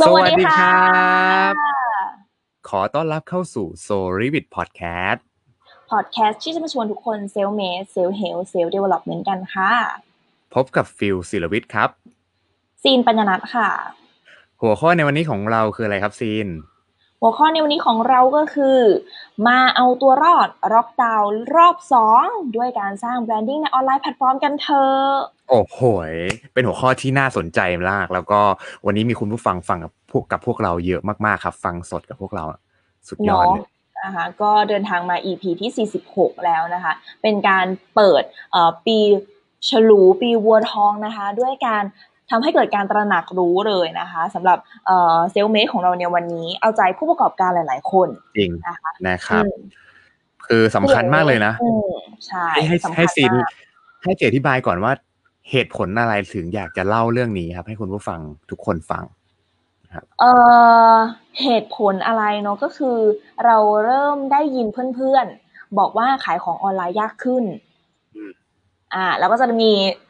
สวัสดีครับ ขอต้อนรับเข้าสู่ s o r i v i t Podcast พอดแคสต์ที่จะมาชวนทุกคน self-made self-help self-development กันค่ะ พบกับฟิลศิลวิทย์ครับ ซีนปัญญนัทค่ะ หัวข้อในวันนี้ของเราคืออะไรครับซีน หัวข้อในวันนี้ของเราก็คือ มาเอาตัวรอดล็อกดาวน์รอบสองด้วยการสร้าง branding ในออนไลน์แพลตฟอร์มกันเถอะโอ้โหยเป็นหัวข้อที่น่าสนใจมาก แล้วก็วันนี้มีคุณผู้ฟังฟังกับพวกกับพวกเราเยอะมากๆครับ ฟังสดกับพวกเราสุดยอดเนาะเลยนะคะก็เดินทางมา EP ที่ 46 แล้วนะคะ เป็นการเปิดเอ่อปีฉลูปีวัวทองนะคะ ด้วยการ ทำให้เกิดการตระหนักรู้เลยนะคะสำหรับเอ่อเซลเมคของเราในวันนี้เอาใจผู้ประกอบการหลาย ๆ คนจริงนะคะนะครับอืมคือสำคัญมากเลยนะอืมใช่ให้ให้สำคัญให้ซีนมากให้เจอธิบายก่อนว่าเหตุผลอะไรถึงอยากจะเล่าเรื่องนี้ครับ ให้คุณผู้ฟังทุกคนฟังเอ่อเหตุผลอะไรเนาะก็คือ เราเริ่มได้ยินเพื่อนๆ บอกว่าขายของออนไลน์ยากขึ้นอืมอ่า แล้วก็จะมีเ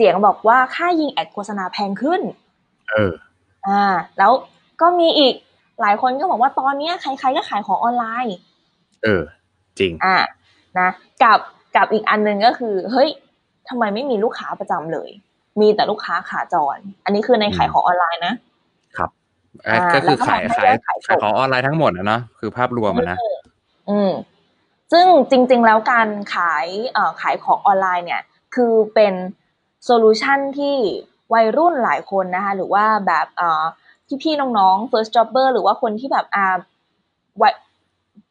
สียงบอกว่าค่ายิงแอดโฆษณาแพงขึ้น เออ อ่า แล้วก็มีอีกหลายคนก็บอกว่าตอนเนี้ยใครๆก็ขายของออนไลน์ เออ จริง อ่า นะ กับกับอีกอันหนึงก็คือ เฮ้ยทำไมไม่มีลูกค้าประจำเลย มีแต่ลูกค้าขาจร อันนี้คือในขายของออนไลน์นะเอ่ออ่าก็คือแล้วก็ขายทำให้ขายยอดขายตกขายของออนไลน์ทั้งหมดอะเนาะคือภาพรวมอะนะ อืม ซึ่งจริง ๆ แล้วการขายเอ่อขายของออนไลน์เนี่ย คือเป็น โซลูชันที่วัยรุ่นหลายคนนะคะ หรือว่าแบบเอ่อพี่ๆน้องๆ first jobber หรือว่าคนที่แบบอ่าวัย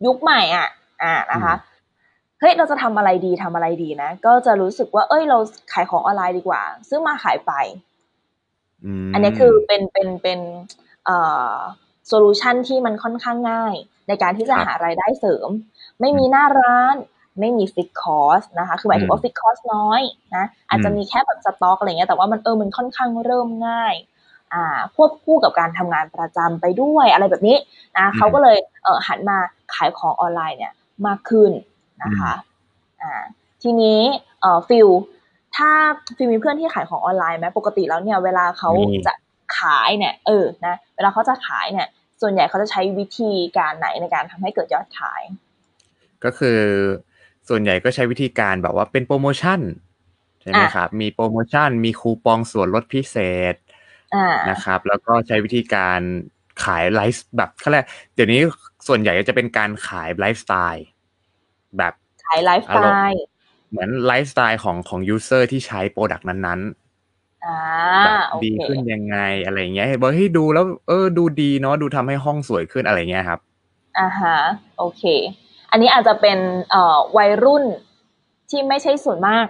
ยุคใหม่อะอ่านะคะเฮ้ยเราจะทำอะไรดีทำอะไรดีนะ ก็จะรู้สึกว่า เอ้ย เราขายของออนไลน์ดีกว่า ซื้อมาขายไปมอันนี้คือเป็นเป็นเป็นเอ่อ solution ที่มันค่อนข้างง่าย ในการที่จะครับหารายได้เสริม ไม่มีหน้าร้าน ไม่มี fixed cost นะคะ คือหมายถึงว่าอืม fixed cost น้อยนะอาจจะอืมมีแค่แบบสต็อกอะไรเงี้ยแต่ว่ามันเออมันค่อนข้างเริ่มง่ายอ่าควบคู่กับการทำงานประจำไปด้วยอะไรแบบนี้นะเขาก็เลยเออหันมาขายของออนไลน์เนี่ยมากขึ้นนะคะอ่าทีนี้เอ่อฟิลถ้าฟิลมีเพื่อนที่ขายของออนไลน์ไหมปกติแล้วเนี่ยเวลาเขามีจะขายเนี่ยเออนะเวลาเขาจะขายเนี่ย ส่วนใหญ่เขาจะใช้วิธีการไหนในการทำให้เกิดยอดขาย ก็คือ ส่วนใหญ่ก็ใช้วิธีการแบบว่าเป็นโปรโมชั่น ใช่ไหมอะครับ มีโปรโมชั่น มีคูปองส่วนลดพิเศษอ่านะครับ แล้วก็ใช้วิธีการขาย life แบบเขาเรียกเดี๋ยวนี้ส่วนใหญ่ก็จะเป็นการขายไลฟ์สไตล์แบบขายไลฟ์สไตล์เหมือนไลฟ์สไตล์ของของ user ที่ใช้ product นั้นอ่าๆแบบโอดีเคขึ้นยังไงอะไรเงี้ยบอกให้ยดูแล้ว เออ ดูดีเนาะดูทำให้ห้องสวยขึ้นอะไรเงี้ยครับอ่าฮะโอเค อันนี้อาจจะเป็นเอ่อวัยรุ่นที่ไม่ใช่ส่วนมาก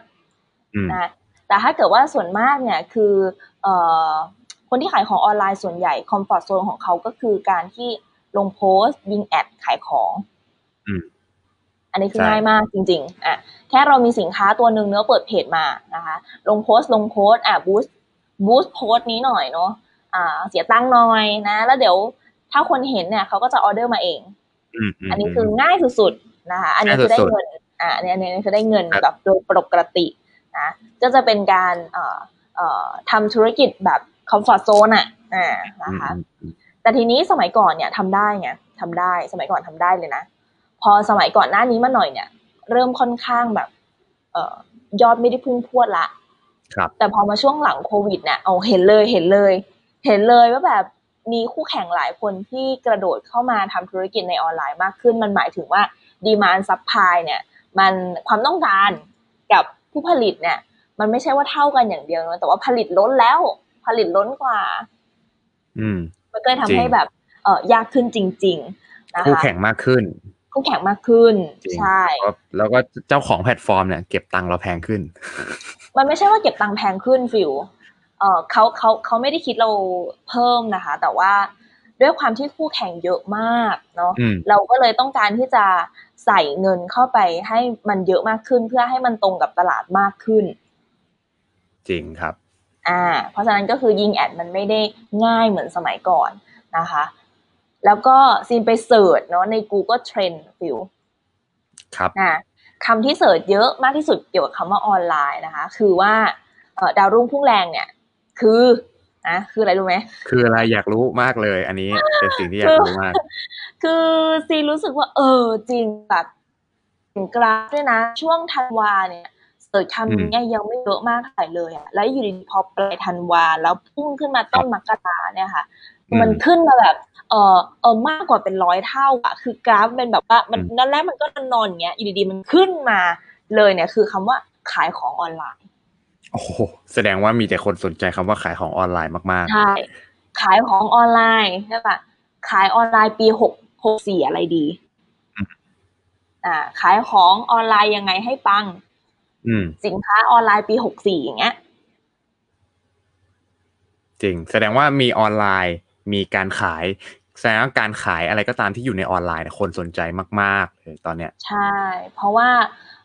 อืมนะแต่ถ้าเกิดว่าส่วนมากเนี่ยคือเอ่อคนที่ขายของออนไลน์ส่วนใหญ่คอมฟอร์ z โซนของเขาก็คือการที่ลงโพสต์ยิงแอดขายของอืมอันนี้คือใช่ง่ายมากจริง ๆอะแค่เรามีสินค้าตัวหนึ่งเนื้อเปิดเพจมานะคะ ลงโพสต์ลงโพสต์อะบูสบูสโพสต์นี้หน่อยเนาะอ่า เสียตังค์หน่อยนะ แล้วเดี๋ยวถ้าคนเห็นเนี่ยเขาก็จะออเดอร์มาเอง อืมมอันนี้คือง่ายสุดๆนะคะ อันนี้คือได้เงิน อ่าอันนี้อันนี้คือได้เงินครับแบบโดยปกตินะ ก็จะเป็นการเอ่อเอ่อทำธุรกิจแบบคอมฟอร์ z โซนอะ อ่า นะคะอืมอืมแต่ทีนี้สมัยก่อนเนี่ยทำได้ไงทำได้ สมัยก่อนทำได้เลยนะ พอสมัยก่อนหน้านี้มาหน่อยเนี่ย เริ่มค่อนข้างแบบ เอ่อยอดไม่ได้พุ่งพรวดละ ครับ แต่พอมาช่วงหลังโควิดเนี่ย เอาเห็นเลย เห็นเลย เห็นเลยว่าแบบ มีคู่แข่งหลายคนที่กระโดดเข้ามาทำธุรกิจในออนไลน์มากขึ้น มันหมายถึงว่า demand supply เนี่ยมันความต้องการกับผู้ผลิตเนี่ย มันไม่ใช่ว่าเท่ากันอย่างเดียวนะแต่ว่าผลิตล้นแล้ว ผลิตล้นกว่า อืม มันก็เลยทำจริงให้แบบเออยากขึ้นจริง ๆ นะคะคู่แข่งมากขึ้นคู่แข่งมากขึ้นจริงใช่แล้วแล้วก็เจ้าของแพลตฟอร์มเนี่ยเก็บตังค์เราแพงขึ้น มันไม่ใช่ว่าเก็บตังค์แพงขึ้นฟิว เออเขาเขาเขาไม่ได้คิดเราเพิ่มนะคะ แต่ว่าด้วยความที่คู่แข่งเยอะมากเนาะอืมเราก็เลยต้องการที่จะใส่เงินเข้าไปให้มันเยอะมากขึ้น เพื่อให้มันตรงกับตลาดมากขึ้น จริงครับ อ่า เพราะฉะนั้นก็คือยิงแอดมันไม่ได้ง่ายเหมือนสมัยก่อนนะคะ แล้วก็ซีนไปเสิร์ชเนาะใน Google Trend ฟิวครับนะคำที่ search เยอะมากที่สุดเกี่ยวกับคำว่าออนไลน์นะคะ คือว่าเอ่อดาวรุ่งพุ่งแรงเนี่ย คือนะคืออะไรรู้ไหมคืออะไรอยากรู้มากเลย อันนี้เป็นสิ่งที่อยากรู้มาก คือซีนรู้สึกว่า เออ จริงแบบกราฟด้วยนะ ช่วงธันวาเนี่ย search คำนี้ยังไม่เยอะมากเท่าไหร่เลยอะแล้วอยู่ดีพอปลายธันวา แล้วพุ่งขึ้นมาต้นมกราเนี่ยค่ะ มันขึ้นมาแบบ เออเออมากกว่าเป็นร้อยเท่าอะคือกราฟเป็นแบบว่ามันนั่นแรกมันก็นอนอย่างเงี้ยอยู่ดีๆมันขึ้นมาเลยเนี่ย คือคำว่าขายของออนไลน์ โอ้โหแสดงว่ามีแต่คนสนใจคำว่าขายของออนไลน์มากใช่ขายของออนไลน์ใช่ปะขายออนไลน์ปีหกหกสี่อะไรดี อ่า ขายของออนไลน์ยังไงให้ปังๆอืมสินค้าออนไลน์ปีหกสี่อย่างเงี้ยจริง แสดงว่ามีออนไลน์มีการขาย แสดงว่าการขายอะไรก็ตามที่อยู่ในออนไลน์เนี่ยคนสนใจมากๆเลยตอนเนี้ย ใช่ เพราะว่า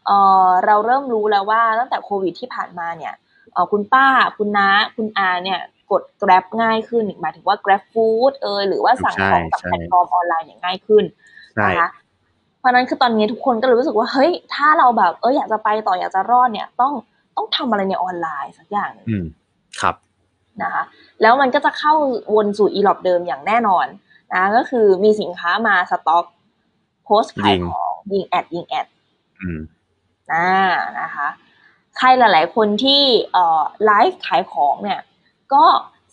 เออเราเริ่มรู้แล้วว่าตั้งแต่โควิดที่ผ่านมาเนี่ยเออคุณป้าคุณน้าคุณอาเนี่ยกด Grab ง่ายขึ้นหมายถึงว่า Grab Food เอยหรือว่าสั่งของกับใช่แพลตฟอร์มออนไลน์อย่างง่ายขึ้นใช่นะคะเพราะฉะนั้นคือตอนนี้ทุกคนก็เลยรู้สึกว่าเฮ้ยถ้าเราแบบเอออยากจะไปต่ออยากจะรอดเนี่ยต้องต้องทำอะไรในออนไลน์สักอย่างหนึ่งอืมครับนะคะแล้วมันก็จะเข้าวนสู่อีหลอบเดิมอย่างแน่นอนนะก็คือมีสินค้ามาสต็อกโพสต์ขายยิงของยิงแอดยิงแอดอืม นะนะคะ ใครหลายๆ คนที่เอ่อไลฟ์ขายของเนี่ย ก็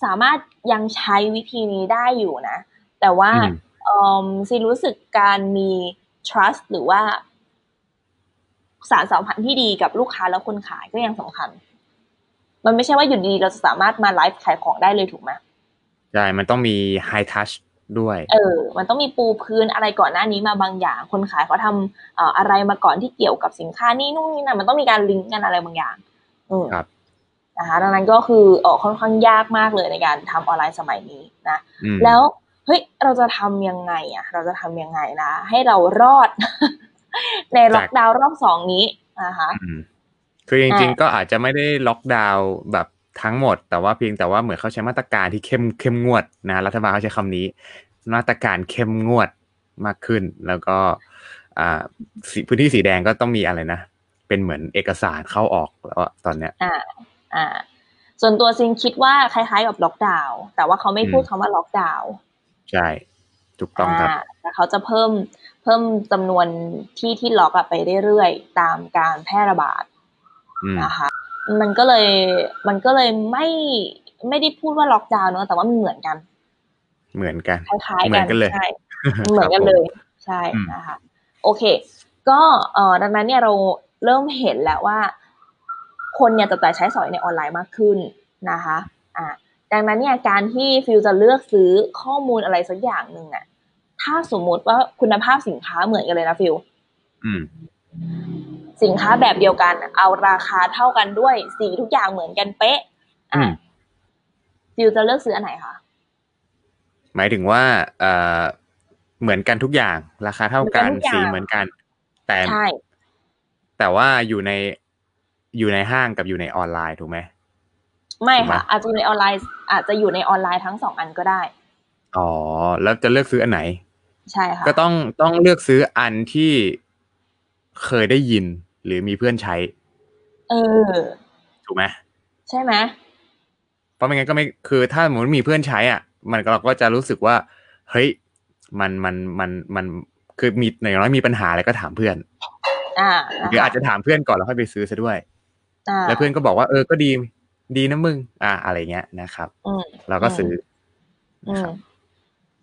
สามารถยังใช้วิธีนี้ได้อยู่นะ แต่ว่าอืมเอ่อซีรู้สึกการมี trust หรือว่า สารสัมพันธ์ที่ดีกับลูกค้าและคนขายก็ยังสำคัญ มันไม่ใช่ว่าอยู่ดีๆเราจะสามารถมาไลฟ์ขายของได้เลยถูกไหมใช่ มันต้องมี high touch ด้วย เออ มันต้องมีปูพื้นอะไรก่อนหน้านี้มาบางอย่าง คนขายเขาทำเอ่ออะไรมาก่อนที่เกี่ยวกับสินค้านี่นู่นนี่นั่นมันต้องมีการลิงก์กันอะไรบางอย่างอืมครับนะคะดังนั้นก็คือเออค่อนข้างยากมากเลยในการทำออนไลน์สมัยนี้นะอืมแล้วเฮ้ยเราจะทำยังไงอะ เราจะทำยังไงนะ ให้เรารอด ในล็อกดาวน์รอบสองนี้นะคะอืมคือจริงๆก็อาจจะไม่ได้ล็อกดาวน์แบบ ทั้งหมด แต่ว่าเพียงแต่ว่าเหมือนเขาใช้มาตรการที่เข้มเข้มงวดนะรัฐบาลเขาใช้คำนี้ มาตรการเข้มงวดมากขึ้น แล้วก็อ่าสีพื้นที่สีแดงก็ต้องมีอะไรนะ เป็นเหมือนเอกสารเข้าออกแล้วอะตอนเนี้ย อ่าอ่า ส่วนตัวซิงคิดว่าคล้ายๆกับล็อกดาวน์แต่ว่าเขาไม่พูดอืมคำว่าล็อกดาวน์ใช่ถูกต้องครับอ่าแต่เขาจะเพิ่มเพิ่มจำนวนที่ที่ล็อกอะไปเรื่อยๆตามการแพร่ระบาดอืมนะคะ มันก็เลย มันก็เลยไม่ไม่ได้พูดว่าล็อกดาวน์เนอะแต่ว่ามันเหมือนกัน เหมือนกันคล้ายๆเหมืกัอนกันเลยใช่เหมือนกันเลย ใช่อืมนะคะโอเค ก็เอ่อดังนั้นเนี่ยเราเริ่มเห็นแล้วว่า คนเนี่ยจะจ่ายใช้สอยในออนไลน์มากขึ้นนะคะอ่าดังนั้นเนี่ยการที่ฟิลจะเลือกซื้อข้อมูลอะไรสักอย่างหนึ่งน่ะถ้าสมมุติว่าคุณภาพสินค้าเหมือนกันเลยนะฟิลอืม สินค้าแบบเดียวกัน เอาราคาเท่ากันด้วยสีทุกอย่างเหมือนกันเป๊ะอือะมฟิลจะเลือกซื้ออันไหนคะหมายถึงว่าเอ่อเหมือนกันทุกอย่าง ราคาเท่ากันเหมือนกันทุกอย่างสีเหมือนกัน แต่ใช่แต่ว่าอยู่ในอยู่ในห้างกับอยู่ในออนไลน์ถูกไหมไม่ถูกไหมค่ะ อาจจะอยู่ในออนไลน์ อาจจะอยู่ในออนไลน์ทั้งสองอันก็ได้ อ๋อ แล้วจะเลือกซื้ออันไหน ใช่ค่ะ ก็ต้องต้องเลือกซื้ออันที่เคยได้ยิน หรือมีเพื่อนใช้ เออ ถูกไหมใช่ไหมเพราะไม่งั้นก็ไม่คือถ้าสมมติมีเพื่อนใช้อะ มันก็เราก็จะรู้สึกว่า เฮ้ยมันมันมันมันคือมีอย่างน้อยมีปัญหาอะไรก็ถามเพื่อน อ่าหรืออาจจะถามเพื่อนก่อนแล้วค่อยไปซื้อซะด้วยอ่าแล้วเพื่อนก็บอกว่าเออก็ดีดีนะมึง อ่าอะไรเงี้ยนะครับอืมเราก็ซื้ออืม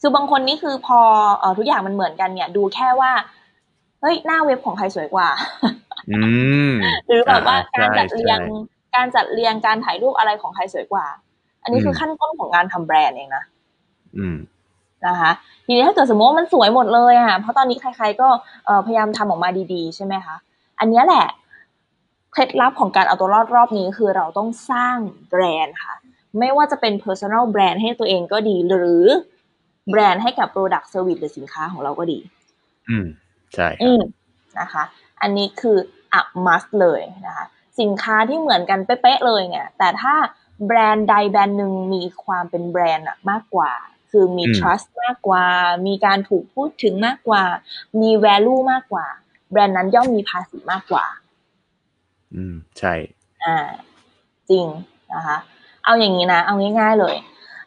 คือบางคนนี่คือพอเออทุกอย่างมันเหมือนกันเนี่ย ดูแค่ว่า เฮ้ยหน้าเว็บของใครสวยกว่าอืมหรือแบบว่าอ่าการจัดใช่เรียงใช่การจัดเรียงการถ่ายรูปอะไรของใครสวยกว่า อันนี้คือมขั้นต้นของการทำแบรนด์เองนะอืมนะคะทีนี้ถ้าเกิดสมมติว่ามันสวยหมดเลยอะเพราะตอนนี้ใคร ๆ ก็เอ่อพยายามทำออกมาดีๆ ใช่ไหมคะ อันเนี้ยแหละเคล็ดลับของการเอาตัวรอดรอบนี้คือเราต้องสร้างแบรนด์ค่ะ ไม่ว่าจะเป็น personal brand ให้ตัวเองก็ดี หรือแบรนด์ให้กับ product service หรือสินค้าของเราก็ดี อืม ใช่คอืรับมนะคะ อันนี้คือ a must เลยนะคะ สินค้าที่เหมือนกันเป๊ะๆเลยเนี่ย แต่ถ้าแบรนด์ใดแบรนด์หนึ่งมีความเป็นแบรนด์อะมากกว่า คือมีอืม trust มากกว่า มีการถูกพูดถึงมากกว่า มี value มากกว่า แบรนด์นั้นย่อมมีภาษีมากกว่า อืม ใช่ อ่า จริงนะคะ เอาอย่างนี้นะ เอาง่ายๆเลย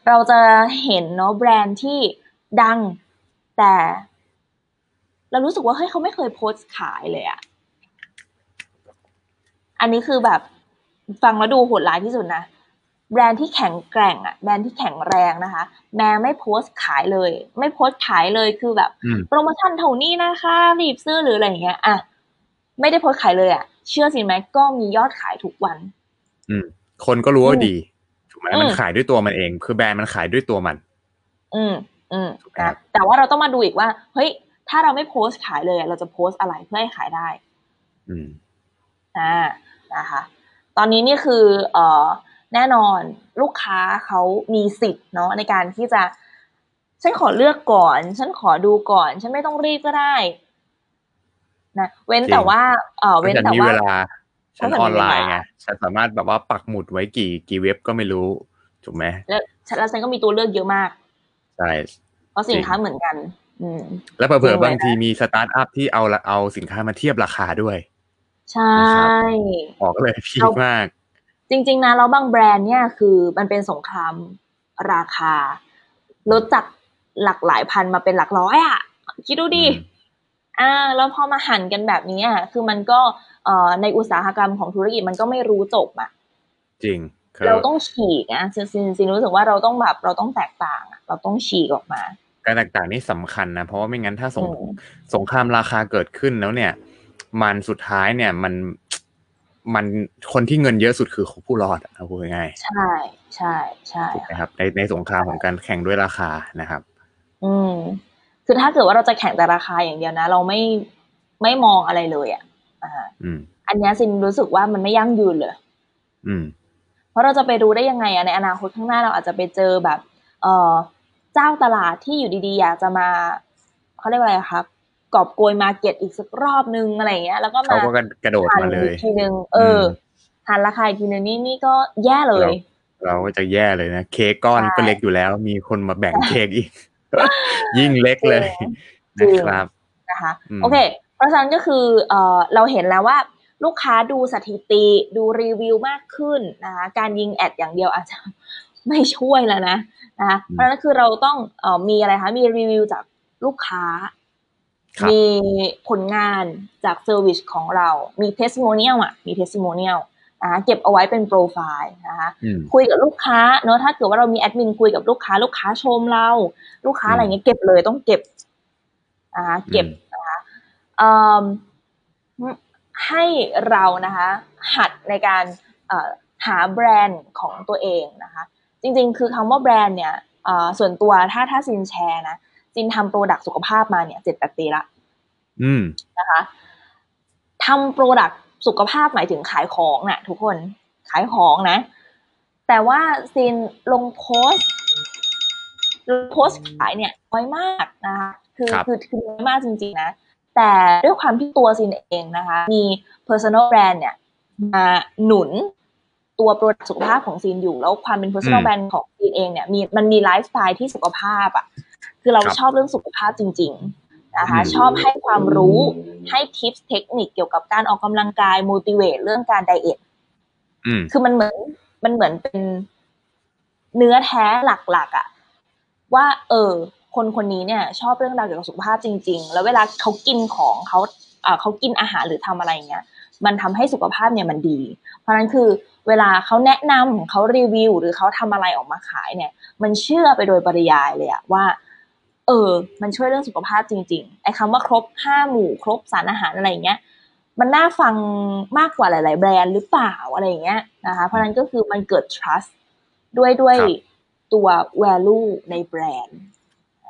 เราจะเห็นเนาะแบรนด์ที่ดังแต่ เรารู้สึกว่าเฮ้ยเขาไม่เคยโพสต์ขายเลยอะอันนี้คือแบบฟังแล้วดูโหดร้ายที่สุดนะแบรนด์ที่แข็งแกร่งอะแบรนด์ที่แข็งแรงนะคะ แม้ไม่โพสต์ขายเลย ไม่โพสต์ขายเลยคือแบบอืมโปรโมชั่นเท่านี้นะคะรีบซื้อหรืออะไรอย่างเงี้ยอะไม่ได้โพสต์ขายเลยอะเชื่อสิไหมก็มียอดขายทุกวัน อืม คนก็รู้ว่าอืมดีถูกไหมอืมมันขายด้วยตัวมันเอง คือแบรนด์มันขายด้วยตัวมัน อืมอืมถูกไหมครันะบแต่ว่าเราต้องมาดูอีกว่า เฮ้ย ถ้าเราไม่โพสต์ขายเลยอะเราจะโพสต์อะไรเพื่อให้ขายได้ อืมอ่านะคะ ตอนนี้นี่คือเอ่อแน่นอนลูกค้าเขามีสิทธิ์เนาะในการที่จะฉันขอเลือกก่อน ฉันขอดูก่อน ฉันไม่ต้องรีบก็ได้นะเว้นจริงแต่ว่าเออฉัเว้นนจะแต่มีว่าเวลาฉันเพราะฉันออนไลน์มีเวลาไงฉันสามารถแบบว่าปักหมุดไว้กี่กี่เว็บก็ไม่รู้ ถูกไหมแล้วฉันแล้วฉันก็มีตัวเลือกเยอะมาก ใช่เพราะสินค้าเหมือนกันอืม แล้วเผจริลองๆเลยนะบางทีมีสตาร์ทอัพที่เอาละเอาสินค้ามาเทียบราคาด้วย ใช่นะครับบอกเลยพีคเอามาก จริง ๆ นะแล้วบางแบรนด์เนี่ยคือมันเป็นสงครามราคา ลดจากหลักหลายพันมาเป็นหลักร้อยอะ คิดดูดิอืมอ่าแล้วพอมาหันกันแบบนี้อะคือมันก็เอ่อในอุตสาหกรรมของธุรกิจมันก็ไม่รู้จบอะจริงคือเราต้องฉีกนะซินซินซินรู้สึกว่าเราต้องแบบเราต้องแตกต่างอะเราต้องฉีกออกมา การแตกต่างนี่สำคัญนะเพราะว่าไม่งั้นถ้าสงอืมสงครามราคาเกิดขึ้นแล้วเนี่ย มันสุดท้ายเนี่ยมันมันคนที่เงินเยอะสุดคือผู้รอดอะเอาพูดง่ายใช่ใช่ใช่ๆถูกไหมครับ ในในสงครามของการแข่งด้วยราคานะครับ อืมคือถ้าเกิดว่าเราจะแข่งแต่ราคาอย่างเดียวนะ เราไม่ไม่มองอะไรเลยอะอ่าอืมอันเนี้ยซินรู้สึกว่ามันไม่ยั่งยืนเลยอืม เพราะเราจะไปรู้ได้ยังไงอะในอนาคตข้างหน้าเราอาจจะไปเจอแบบ เออ เจ้าตลาดที่อยู่ดีๆ อยากจะมาเขาเรียกว่าอะไรครับกอบโกยมาเก็ตอีกสักรอบนึงอะไรอย่างเงี้ย แล้วก็เขามาก็กระโดดหันมาเลอียกทีนึงเออมหันราคาอีกทีนึงนี่นี่ก็แย่เลย เราก็จะแย่เลยนะเค้กก้อนใช่ก็เล็กอยู่แล้ว มีคนมาแบ่งเค้กอีก ยิ่งเล็กเลยจริงนะครับนะคะอืมโอเค เพราะฉะนั้นก็คือเออเราเห็นแล้วว่าลูกค้าดูสถิติดูรีวิวมากขึ้นนะคะการยิงแอดอย่างเดียวอาจจะ ไม่ช่วยแล้วนะนะคะเพราะฉะนั้นคือเราต้องเออมีอะไรคะมีรีวิวจากลูกค้าครับมีผลงานจาก service ของเรา มีเทส i ม o เนียลอะมีเทส i ม o เนียลนะคะเก็บเอาไว้เป็นโปรไฟล์นะคะอืมคุยกับลูกค้าเนอะถ้าเกิดว่าเรามีแอดมินคุยกับลูกค้า ลูกค้าชมเรา ลูกค้าอืมอะไรเงี้ยเก็บเลยต้องเก็บนะคะเก็บอืมนะคะเอิ่มให้เรานะคะ หัดในการเอ่อหาแบรนด์ของตัวเองนะคะ จริงๆ คือคำว่าแบรนด์เนี่ยเอ่อส่วนตัวถ้าถ้าซีนแชร์นะซีนทำ product สุขภาพมาเนี่ยเจ็ดแปดปีละอืมนะคะทำ product สุขภาพหมายถึงขายของน่ะ ทุกคนขายของนะ แต่ว่าซีนลงโพสต์ลงโพสต์ขายเนี่ยน้อยมากนะคะคือครับคือคือน้อยมากจริงๆนะ แต่ด้วยความที่ตัวซีนเองนะคะ มี personal brand เนี่ยมาหนุน ตัว product สุขภาพของซีนอยู่ แล้วความเป็น personal อืม brand ของซีนเองเนี่ยมีมันมีไลฟ์สไตล์ที่สุขภาพอะคือเราครับชอบเรื่องสุขภาพจริง ๆ นะคะอืมชอบให้ความรู้ให้ทิปเทคนิคเกี่ยวกับการออกกำลังกาย motivate เรื่องการไดเอทอืมคือมันเหมือนมันเหมือนเป็นเนื้อแท้หลักๆอะว่า เออ คนคนนี้เนี่ย ชอบเรื่องราวเกี่ยวกับสุขภาพจริง ๆ แล้วเวลาเขากินของเขาเอ่อเขากินอาหารหรือทำอะไรอย่างเงี้ย มันทำให้สุขภาพเนี่ยมันดี เพราะฉะนั้นคือเวลาเขาแนะนำเขารีวิว หรือเขาทำอะไรออกมาขายเนี่ย มันเชื่อไปโดยปริยายเลยอะว่า เออ มันช่วยเรื่องสุขภาพจริง ๆ ไอ้คำว่าครบห้าหมู่ครบสารอาหารอะไรอย่างเงี้ย มันน่าฟังมากกว่าหลาย ๆ แบรนด์หรือเปล่าอะไรอย่างเงี้ยนะคะ เพราะฉะนั้นก็คือมันเกิด trust ด้วยด้วยครับตัว value ในแบรนด์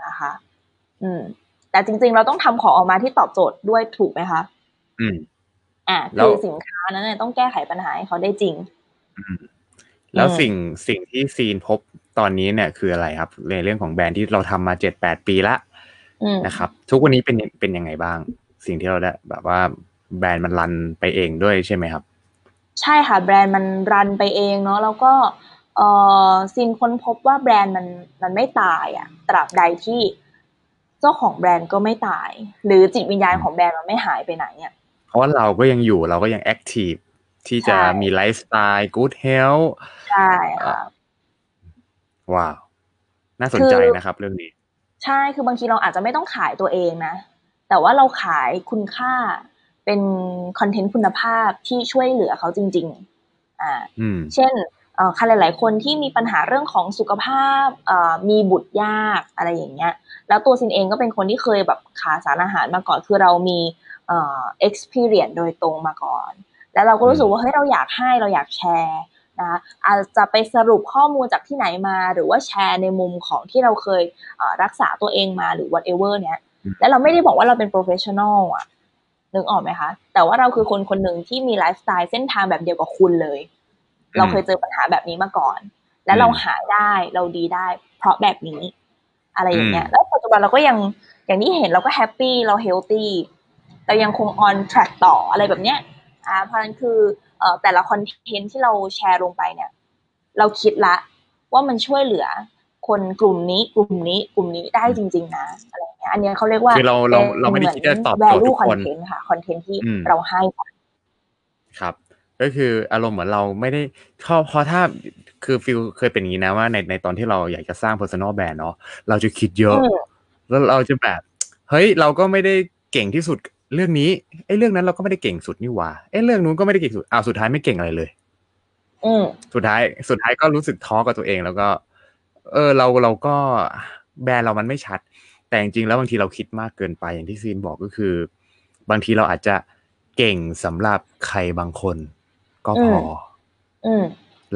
นะคะ อืม แต่จริง ๆ เราต้องทำของออกมาที่ตอบโจทย์ด้วยถูกไหมคะ อืม อ่าแล้คืวอสินค้านั้นเนยต้องแก้ไขปัญหาให้เขาได้จริง แล้วอืมสิ่งสิ่งที่ซีนพบตอนนี้เนี่ยคืออะไรครับ ในเรื่องของแบรนด์ที่เราทำมาเจ็ดแปดปีละอืมนะครับ ทุกวันนี้เป็นเป็นยังไงบ้าง สิ่งที่เราได้แบบว่าแบรนด์มัน run ไปเองด้วยใช่ไหมครับ ใช่ค่ะ แบรนด์มัน run ไปเองเนาะแล้วก็เออซีนค้นพบว่าแบรนด์มันมันไม่ตายอะตราบใดที่เจ้าของแบรนด์ก็ไม่ตาย หรือจิตวิญญาณของแบรนด์มันไม่หายไปไหนอะ เพราะว่าเราก็ยังอยู่เราก็ยัง activeที่จะใช่มีไลฟ์สไตล์กู๊ดเฮลใช่ค่ะว้าว น่าสนใจนะครับเรื่องนี้ ใช่คือบางทีเราอาจจะไม่ต้องขายตัวเองนะ แต่ว่าเราขายคุณค่าเป็นคอนเทนต์คุณภาพที่ช่วยเหลือเขาจริง ๆ อ่าเช่นใครหลาย ๆ คนที่มีปัญหาเรื่องของสุขภาพมีบุตรยากอะไรอย่างเงี้ย แล้วตัวซินเองก็เป็นคนที่เคยแบบขาสารอาหารมาก่อนคือเรามี เอ่อ experience โดยตรงมาก่อน แล้วเราก็รู้สึกว่าเฮ้ยเราอยากให้เราอยากแชร์นะอาจจะไปสรุปข้อมูลจากที่ไหนมา หรือว่าแชร์ในมุมของที่เราเคยรักษาตัวเองมาหรือ whatever เนี้ยแล้วเราไม่ได้บอกว่าเราเป็น professional อะนึกออกไหมคะ แต่ว่าเราคือคนคนหนึ่งที่มีไลฟ์สไตล์เส้นทางแบบเดียวกับคุณเลย เราเคยเจอปัญหาแบบนี้มาก่อน แล้วเราหายได้เราดีได้ เพราะแบบนี้ อะไรอย่างเงี้ย แล้วปัจจุบันเราก็ยังอย่างที่เห็นเราก็ happy เรา healthy เรายังคง on track ต่ออะไรแบบเนี้ยอ่าเพราะฉะนั้นคือเอ่อแต่ละคอนเทนต์ที่เราแชร์ลงไปเนี่ย เราคิดละว่ามันช่วยเหลือคนกลุ่มนี้กลุ่มนี้กลุ่มนี้ได้จริง ๆ นะอะไรเงี้ยอันนี้เขาเรียกว่าคือเราเราเราไม่ได้คิดจะตอบโจทย์ทุกคนค่ะคอนเทนต์ที่เราให้ครับ ก็คืออารมณ์เหมือนเราไม่ได้ชอบเพราะถ้าคือฟิลเคยเป็นอย่างนี้นะว่าในในตอนที่เราอยากจะสร้าง personal brand เนาะเราจะคิดเยอะ แล้วเราจะแบบ เฮ้ยเราก็ไม่ได้เก่งที่สุด เรื่องนี้ไอ้เรื่องนั้นเราก็ไม่ได้เก่งสุดนี่หว่าไอ้เรื่องนู้นก็ไม่ได้เก่งสุดอ้าวสุดท้ายไม่เก่งอะไรเลยอืสุดท้ายสุดท้ายก็รู้สึกท้อกับตัวเองแล้วก็ เออเราเราก็แบรนด์เรามันไม่ชัด แต่จริงๆแล้วบางทีเราคิดมากเกินไปอย่างที่ซีนบอกก็คือ บางทีเราอาจจะเก่งสำหรับใครบางคนก็พออืม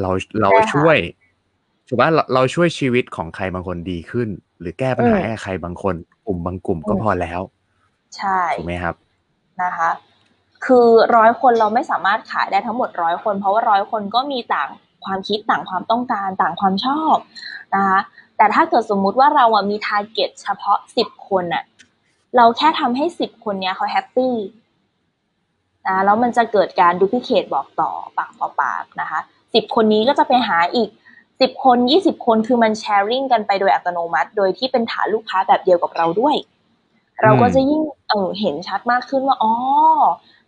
เราเราช่วยถือว่าเราช่วยชีวิตของใครบางคนดีขึ้น หรือแก้ปัญหาให้ใครบางคนกลุ่มบางกลุ่มก็พอแล้ว ใช่ถูกไหมครับ นะคะ คือร้อยคนเราไม่สามารถขายได้ทั้งหมดร้อยคน เพราะว่าร้อยคนก็มีต่างความคิดต่างความต้องการต่างความชอบนะคะแต่ถ้าเกิดสมมุติว่าเราอะมี target เฉพาะสิบคนอะเราแค่ทำให้สิบคนเนี้ยเขา happy นะแล้วมันจะเกิดการ duplicate บอกต่อปากต่อปากนะคะสิบคนนี้ก็จะไปหาอีกสิบคนยี่สิบคนคือมัน sharing กันไปโดยอัตโนมัติ โดยที่เป็นฐานลูกค้าแบบเดียวกับเราด้วย เราก็จะยิ่งเออเห็นชัดมากขึ้นว่าอ๋อ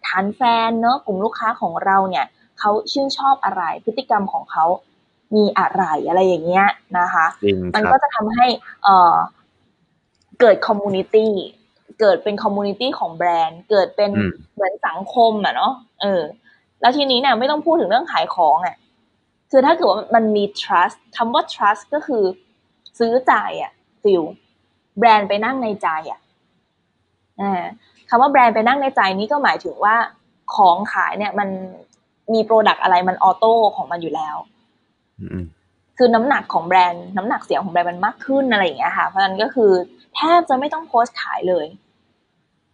ฐานแฟนเนอะกลุ่มลูกค้าของเราเนี่ยเขาชื่นชอบอะไรพฤติกรรมของเขามีอะไรอะไรอย่างเงี้ยนะคะ มันก็จะทำให้เออเกิด community เกิดเป็น community ของแบรนด์ เกิดเป็นเหมือนสังคมอะเนาะเออ แล้วทีนี้เนี่ยไม่ต้องพูดถึงเรื่องขายของอะคือถ้าเกิดว่ามันมี trust คำว่า trust ก็คือซื้อใจอะฟิลแบรนด์ไปนั่งในใจอะ คำว่าแบรนด์ไปนั่งในใจนี้ก็หมายถึงว่าของขายเนี่ยมันมี product อะไรมัน auto ของมันอยู่แล้วคือน้ำหนักของแบรนด์น้ำหนักเสียงของแบรนด์มันมากขึ้นอะไรอย่างเงี้ยค่ะ เพราะฉะนั้นก็คือแทบจะไม่ต้องโพสต์ขายเลย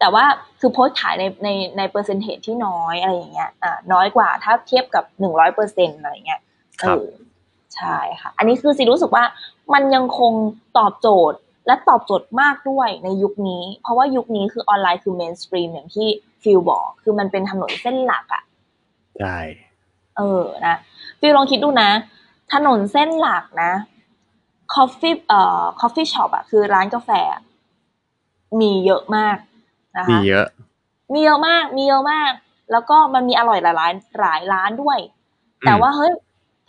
แต่ว่าคือโพสต์ขายในในในเปอร์เซ็นต์ที่น้อยอะไรอย่างเงี้ยอ่าน้อยกว่าถ้าเทียบกับหนึ่งร้อยเปอร์เซ็นต์อะไรเงี้ยเออใช่ค่ะ อันนี้คือสิรู้สึกว่ามันยังคงตอบโจทย์ และตอบโจทย์มากด้วยในยุคนี้ เพราะว่ายุคนี้คือออนไลน์คือ mainstream อย่างที่ฟิลบอก คือมันเป็นถนนเส้นหลักอะ่ะใช่เออนะฟิลลองคิดดูนะ ถนนเส้นหลักนะ coffee เอ่อ coffee shop อะคือร้านกาแฟ มีเยอะมากนะคะมีเยอะ มีเยอะมาก มีเยอะมาก แล้วก็มันมีอร่อยหลายร้านหลายร้านด้วย แต่ว่าเฮ้ย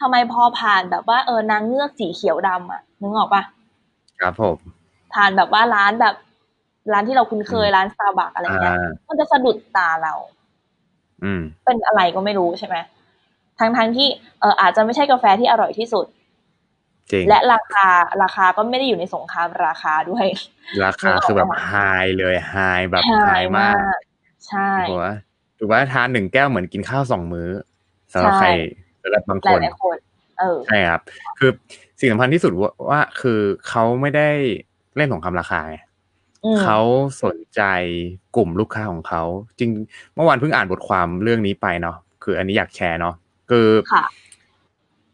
ทำไมพอผ่านแบบว่าเออนางเงือกสีเขียวดำอะนึกออกปะครับผม ผ่านแบบว่าร้านแบบ ร้านที่เราคุ้นเคยร้านสตาร์บัคอะไรเงี้ยมันจะสะดุดตาเรา อืม เป็นอะไรก็ไม่รู้ใช่ไหมทั้งทั้งที่เอออาจจะไม่ใช่กาแฟที่อร่อยที่สุดจริงและราคาราคาก็ไม่ได้อยู่ในสงครามราคาด้วย ราคาคือแบบ high เลย high แบบ high มาก ใช่ถูกไหมถูกว่าทานหนึ่งแก้วเหมือนกินข้าวสองมื้อสำหรับใครสำหรับบางคนใช่ครับ คือสิ่งสำคัญที่สุดว่าคือเขาไม่ได้ เล่นสงครามราคาไงเขาสนใจกลุ่มลูกค้าของเขาจริง เมื่อวานเพิ่งอ่านบทความเรื่องนี้ไปเนาะคืออันนี้อยากแชร์เนาะคือ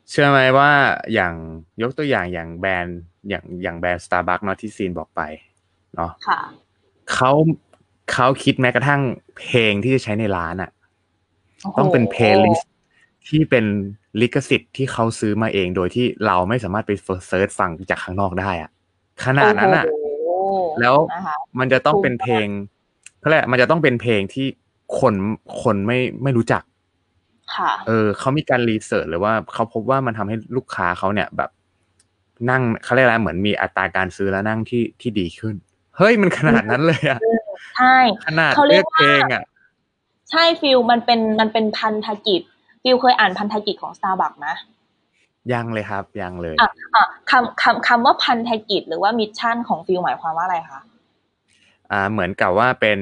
เชื่อไหมว่าอย่างยกตัวอย่างอย่างแบรนด์อย่างอย่างแบรนด์สตาร์บัคเนาะที่ซีนบอกไปเนาะเขาเขาคิดแม้กระทั่งเพลงที่จะใช้ในร้านอะ่ะ ต้องเป็น playlistที่เป็นลิขสิทธิ์ที่เขาซื้อมาเองโดยที่เราไม่สามารถไป search ฟังจากข้างนอกได้อะ ขนาดนั้นอะแล้วมันจะต้องเป็นเพเพลงเขาเรียกมันจะต้องเป็นเพลงที่คนคนไม่ไม่รู้จักค่ะเออเขามีการ research เลยว่าเขาพบว่ามันทำให้ลูกค้าเขาเนี่ยแบบ นั่งเขาเรียกอะไรเหมือนมีอัตราการซื้อแล้วนั่งที่ที่ดีขึ้น เฮ้ยมันขนาดนั้นเลยอะใช่ขนาดเขาเรียกว่าเพลงอะใช่ฟิลมันเป็นมันเป็นพันธกิจฟิลเคยอ่านพันธกิจของ Starbucks นะ ยังเลยครับ ยังเลยอะอะคำคำคำว่าพันธกิจหรือว่า mission ของฟิลหมายความว่าอะไรคะอ่าเหมือนกับว่าเป็น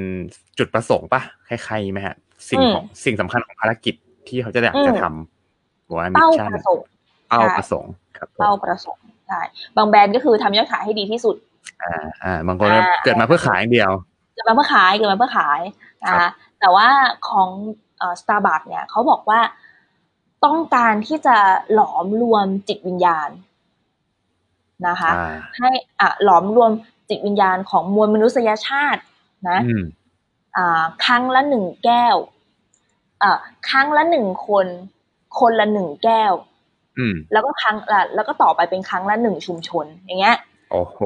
จุดประสงค์ปะคล้ายๆไหมฮะ สิ่งอืมของสิ่งสำคัญของภารกิจที่เขาจะอยากอืมจะทำหรือว่า mission เป้าประสงค์ใช่เป้าประสงค์ครับผมเป้าประสงค์ใช่บางแบรนด์ก็คือทำยอดขายให้ดีที่สุด อ่าอ่าบางคนอ่าเกิดมาเพื่อขายอย่างเดียวเกิดมาเพื่อขายเกิดมาเพื่อขายนะครัคะบแต่ว่าของเอ่อ Starbucks เนี่ยเขาบอกว่า ต้องการที่จะหลอมรวมจิตวิญญาณนะคะอ่าให้อะหลอมรวมจิตวิญญาณของมวลมนุษยชาตินะอืมอ่าครั้งละหนึ่งแก้วอ่าครั้งละหนึ่งคน คนละหนึ่งแก้วอืมแล้วก็ครั้งละแล้วก็ต่อไปเป็นครั้งละหนึ่งชุมชน อย่างเงี้ย โอ้โห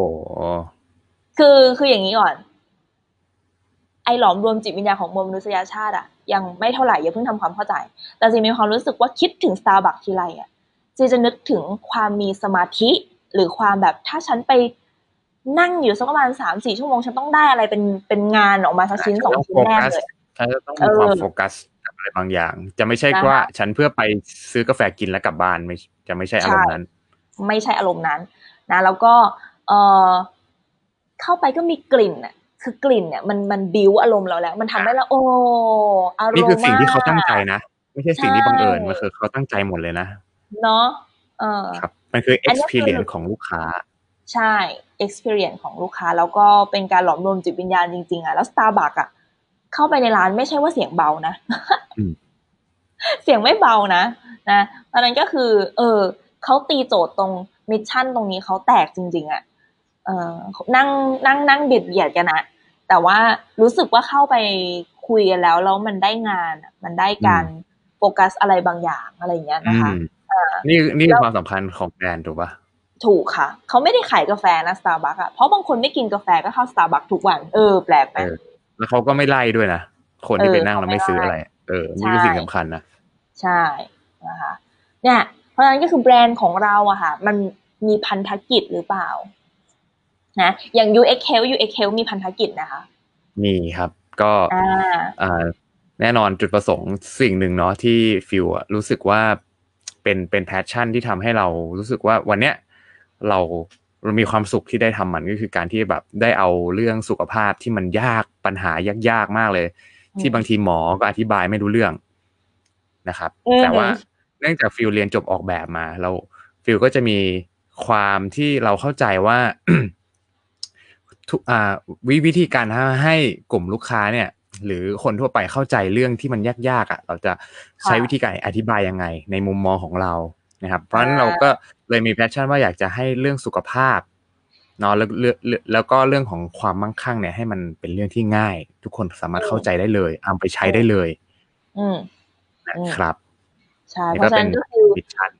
คือคืออย่างนี้ก่อน ไอหลอมรวมจิตวิญญาณของมวลมนุษยชาติอะ ยังไม่เท่าไหร่อย่าเพิ่งทำความเข้าใจ แต่จีมีความรู้สึกว่าคิดถึง Starbucks ทีไรอะจีจะนึกถึงความมีสมาธิ หรือความแบบถ้าฉันไปนั่งอยู่สักประมาณสามสี่ชั่วโมงฉันต้องได้อะไรเป็นเป็นงานออกมาสักชิ้นสองชิ้นแน่เลยฉันจะต้องมีความเออโฟกัสกับอะไรบางอย่าง จะไม่ใช่นะคะว่าฉันเพื่อไปซื้อกาแฟกินแล้วกลับบ้านไม่จะไม่ใช่อารมณ์นั้น ไม่ใช่อารมณ์นั้น นะ แล้วก็เออเข้าไปก็มีกลิ่นอะ คือกลิ่นเนี่ยมันมันบิวอารมณ์เราแล้ว มันทำให้เราโอ้อารมณ์นี่คือสิ่งที่เขามกตั้งใจนะ ไม่ใช่สิ่งที่บังเอิญใช่มันคือเขาตั้งใจหมดเลยนะ เนาะเออครับมันคืออันนี้คือ experience ของลูกค้า ใช่ experience ของลูกค้า แล้วก็เป็นการหลอมรวมจิตวิญญาณจริงๆอะแล้ว Starbucks อะเข้าไปในร้านไม่ใช่ว่าเสียงเบานะอืมเสียงไม่เบานะนะเพราะฉะนั้นก็คือ เออเขาตีโจทย์ตรง mission ตรงนี้เขาแตกจริง ๆอะเออนั่งนั่งนั่งเบียดเบียดกันนะ แต่ว่ารู้สึกว่าเข้าไปคุยกันแล้วแล้วมันได้งานอะมันได้การโฟกัสอะไรบางอย่างอะไรอย่างเงี้ยนะคะอืมอ่านี่นี่แล้คือวควความสำคัญของแบรนด์ถูกปะถูกค่ะ เขาไม่ได้ขายกาแฟนะ Starbucks อะเพราะบางคนไม่กินกาแฟก็เข้า Starbucks ทุกวันเออแปลกไหมเออแล้วเขาก็ไม่ไล่ด้วยนะ คนที่เออไปนั่งแล้วไม่ซื้อเขาไม่อะไรไล่เออนี่คือใช่สิ่งสำคัญนะ ใช่นะคะเนี่ยเพราะฉะนั้นก็คือแบรนด์ของเราอะค่ะ มันมีพันธกิจหรือเปล่า นะอย่าง UX Health UX Health มีพันธกิจนะคะ มีครับก็อ่าอ่าแน่นอนจุดประสงค์สิ่งหนึ่งเนาะที่ฟิลอะรู้สึกว่าเป็นเป็น passion ที่ทำให้เรารู้สึกว่าวันเนี้ยเราเรามีความสุขที่ได้ทำมันก็คือการที่แบบได้เอาเรื่องสุขภาพที่มันยากปัญหายากๆมากเลยอืมที่บางทีหมอก็อธิบายไม่รู้เรื่องนะครับอืมแต่ว่าเนื่องจากฟิลเรียนจบออกแบบมาเราฟิลก็จะมีความที่เราเข้าใจว่าทุกอ่า วิวิธีการให้กลุ่มลูกค้าเนี่ย หรือคนทั่วไปเข้าใจเรื่องที่มันยากๆอะ เราจะใช้ค่ะวิธีการอธิบายยังไง ในมุมมองของเรานะครับ เพราะฉะนั้นอ่าเราก็เลยมี passion ว่าอยากจะให้เรื่องสุขภาพเนาะแล้วแล้วแล้วแล้วก็เรื่องของความมั่งคั่งเนี่ยให้มันเป็นเรื่องที่ง่าย ทุกคนสามารถเข้าใจได้เลยเอาไปใช้ได้เลย อืมนะครับใช่นี่ก็เป็นเพราะฉะเป็นั้นก็คือ mission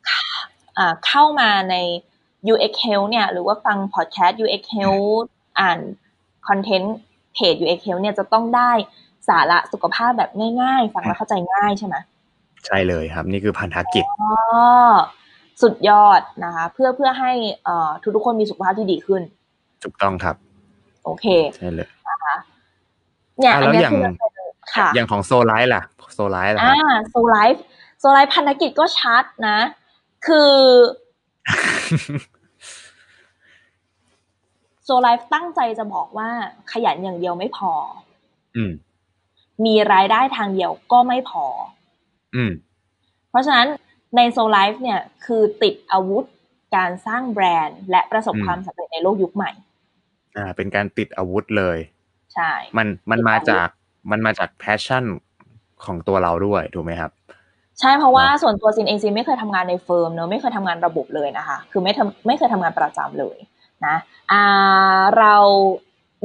อ่าเข้ามาใน UX Health เนี่ย หรือว่าฟังพอดแคสต์ UX Health อ่านคอนเทนต์เพจ UX Health เนี่ยจะต้องได้สาระสุขภาพแบบง่ายๆ ฟังแล้วเข้าใจง่ายใช่ไหมใช่เลยครับ นี่คือพันธกิจอ๋อสุดยอดนะคะ เพื่อเพื่อให้เอ่อทุกๆคนมีสุขภาพที่ดีขึ้น ถูกต้องครับ โอเคใช่เลยเนี่ยอะอันแล้วเนี้อยย่างคือมันเป็นค่ะ อย่างของโซไลฟ์ล่ะโซไลฟ์ล่ะคอ่ารับโซไลฟ์โซไลฟ์พันธกิจก็ชัดนะ คือ โซไลฟ์ตั้งใจจะบอกว่าขยันอย่างเดียวไม่พอ อืมมีรายได้ทางเดียวก็ไม่พอ อืมเพราะฉะนั้นในโซไลฟ์เนี่ยคือติดอาวุธการสร้างแบรนด์ และประสบอืมความสำเร็จในโลกยุคใหม่ อ่า เป็นการติดอาวุธเลย ใช่ มันมันติดอาวุธมาจากมันมาจาก passion ของตัวเราด้วย ถูกไหมครับ ใช่เพราะว่าเนอะส่วนตัวซินเองซินไม่เคยทำงานใน firm เนอะไม่เคยทำงานระบบเลยนะคะ คือไม่ทำไม่เคยทำงานประจำเลย นะอ่าเรา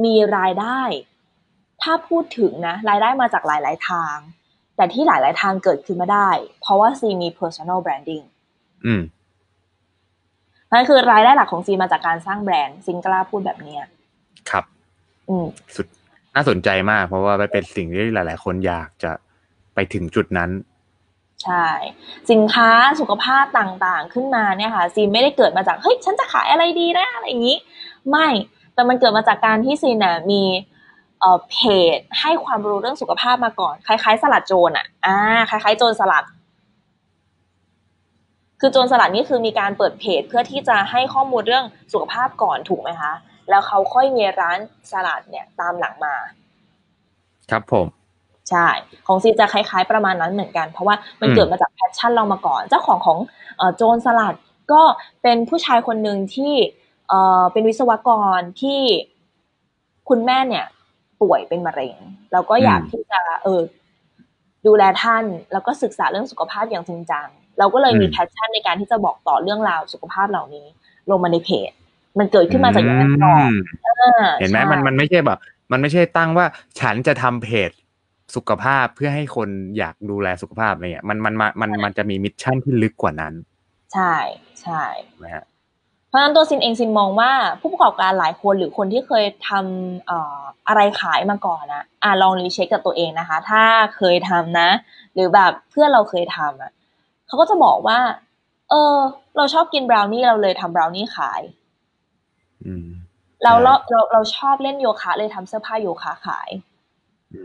มีรายได้ ถ้าพูดถึงนะรายได้มาจากหลาย ๆ ทาง แต่ที่หลาย ๆ ทางเกิดขึ้นมาได้ เพราะว่าซีมี personal branding อืมนั่นคือรายได้หลักของซีมาจากการสร้างแบรนด์ซินกล้าพูดแบบเนี้ยครับ อืมสุดน่าสนใจมาก เพราะว่ามันเป็นสิ่งที่หลาย ๆ คนอยากจะไปถึงจุดนั้น ใช่ สินค้าสุขภาพต่างๆ ขึ้นมาเนี่ยค่ะซีนไม่ได้เกิดมาจากเฮ้ยฉันจะขายอะไรดีนะอะไรอย่างนี้ ไม่แต่มันเกิดมาจากการที่ซีนน่ะมีเอ่อเพจให้ความรู้เรื่องสุขภาพมาก่อน คล้าย ๆ สลัดโจรอะอ่าคล้าย ๆ โจรสลัด คือโจรสลัดนี่คือมีการเปิดเพจเพื่อที่จะให้ข้อมูลเรื่องสุขภาพก่อนถูกไหมคะ แล้วเขาค่อยมีร้านสลัดเนี่ยตามหลังมา ครับผม ใช่ ของซินจะคล้าย ๆ ประมาณนั้นเหมือนกัน เพราะว่ามันเกิดมาจาก passion เรามาก่อน เจ้าของของโจรสลัดก็เป็นผู้ชายคนหนึ่งที่เอ่อเป็นวิศวกรที่คุณแม่เนี่ย ป่วยเป็นมะเร็ง แล้วก็อยากที่จะเออดูแลท่าน แล้วก็ศึกษาเรื่องสุขภาพอย่างจริงจังเราก็เลยมี passion ในการที่จะบอกต่อเรื่องราวสุขภาพเหล่านี้ ลงมาในเพจ มันเกิดขึ้นมาจากอย่างนั้นก่อนเห็นไหมมันมันไม่ใช่แบบ มันไม่ใช่ตั้งว่าฉันจะทำเพจ สุขภาพเพื่อให้คนอยากดูแลสุขภาพอะไรเงี้ยมันมันมันมันจะมี mission ที่ลึกกว่านั้น ใช่ใช่นะฮะเพราะฉะนั้นตัวซินเองซินมองว่าผู้ประกอบการหลายคนหรือคนที่เคยทำเอ่ออะไรขายมาก่อนนะอ่าลอง recheck กับตัวเองนะคะ ถ้าเคยทำนะ หรือแบบเพื่อนเราเคยทำอะเขาก็จะบอกว่า เออ เราชอบกินบราวนี่เราเลยทำบราวนี่ขายเราเราเราเราชอบเล่นโยคะเลยทำเสื้อผ้าโยคะขาย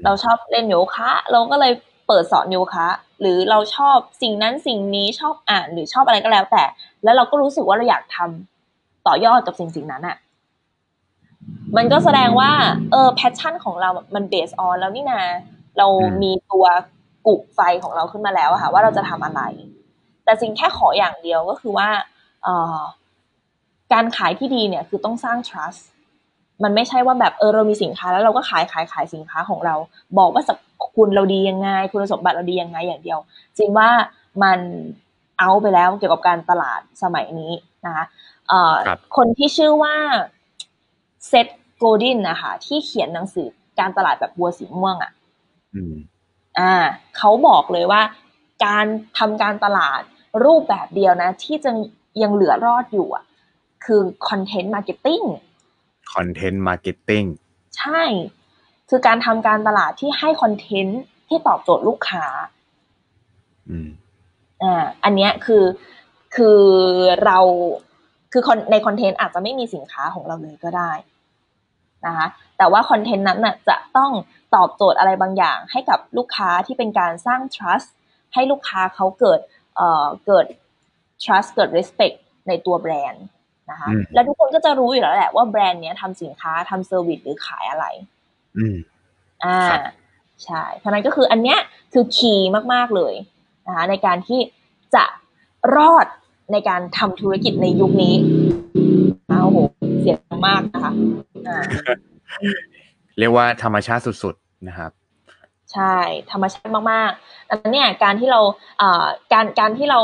เราชอบเล่นโยคะ เราก็เลยเปิดสอนโยคะ หรือเราชอบสิ่งนั้นสิ่งนี้ชอบอ่านหรือชอบอะไรก็แล้วแต่ แล้วเราก็รู้สึกว่าเราอยากทำต่อยอดกับสิ่งสิ่งนั้นอะมันก็แสดงว่า เออแพชชั่นของเรา มันเบสออนแล้วนี่นาเรามีตัวกุกไฟของเราขึ้นมาแล้วค่ะ ว่าเราจะทำอะไร แต่สิ่งแค่ขออย่างเดียวก็คือว่า เออการขายที่ดีเนี่ยคือต้องสร้าง trust มันไม่ใช่ว่าแบบเออเรามีสินค้าแล้วเราก็ขายขายขายสินค้าของเรา บอกว่าสักคุณเราดียังไง คุณสมบัติเราดียังไงอย่างเดียวจริงว่ามันเอาไปแล้วเกี่ยวกับการตลาดสมัยนี้นะคะคนที่ชื่อว่าเซตโกลดินนะคะที่เขียนหนังสือการตลาดแบบบัวสีม่วงอะอ่าเขาบอกเลยว่า การทำการตลาดรูปแบบเดียวนะ ที่จะยังเหลือรอดอยู่อะ คือคอนเทนต์มาร์เก็ตติ้ง คอนเทนต์มาร์เก็ตติ้งใช่ คือการทำการตลาดที่ให้คอนเทนต์ที่ตอบโจทย์ลูกค้า อืมอ่าอันเนี้ยคือคือเราคือในคอนเทนต์อาจจะไม่มีสินค้าของเราเลยก็ได้นะคะแต่ว่าคอนเทนต์นั้นน่ะจะต้องตอบโจทย์อะไรบางอย่าง ให้กับลูกค้าที่เป็นการสร้าง trust ให้ลูกค้าเขาเกิดเอ่อเกิด trust เกิด respect ในตัวแบรนด์ นะคะ แล้วทุกคนก็จะรู้อยู่แล้วแหละว่าแบรนด์เนี้ยทำสินค้าทำ service หรือขายอะไร อืมอ่าใช่เพราะนั้นก็คืออันเนี้ยคือ key มากๆเลยนะคะในการที่จะรอดในการทำธุรกิจในยุคนี้อ้าวโหเสียงมากนะคะเรียกว่าธรรมชาติสุดๆนะครับใช่ ธรรมชาติมากๆดังนั้นเนี่ยการที่เราเอ่อการการที่เรา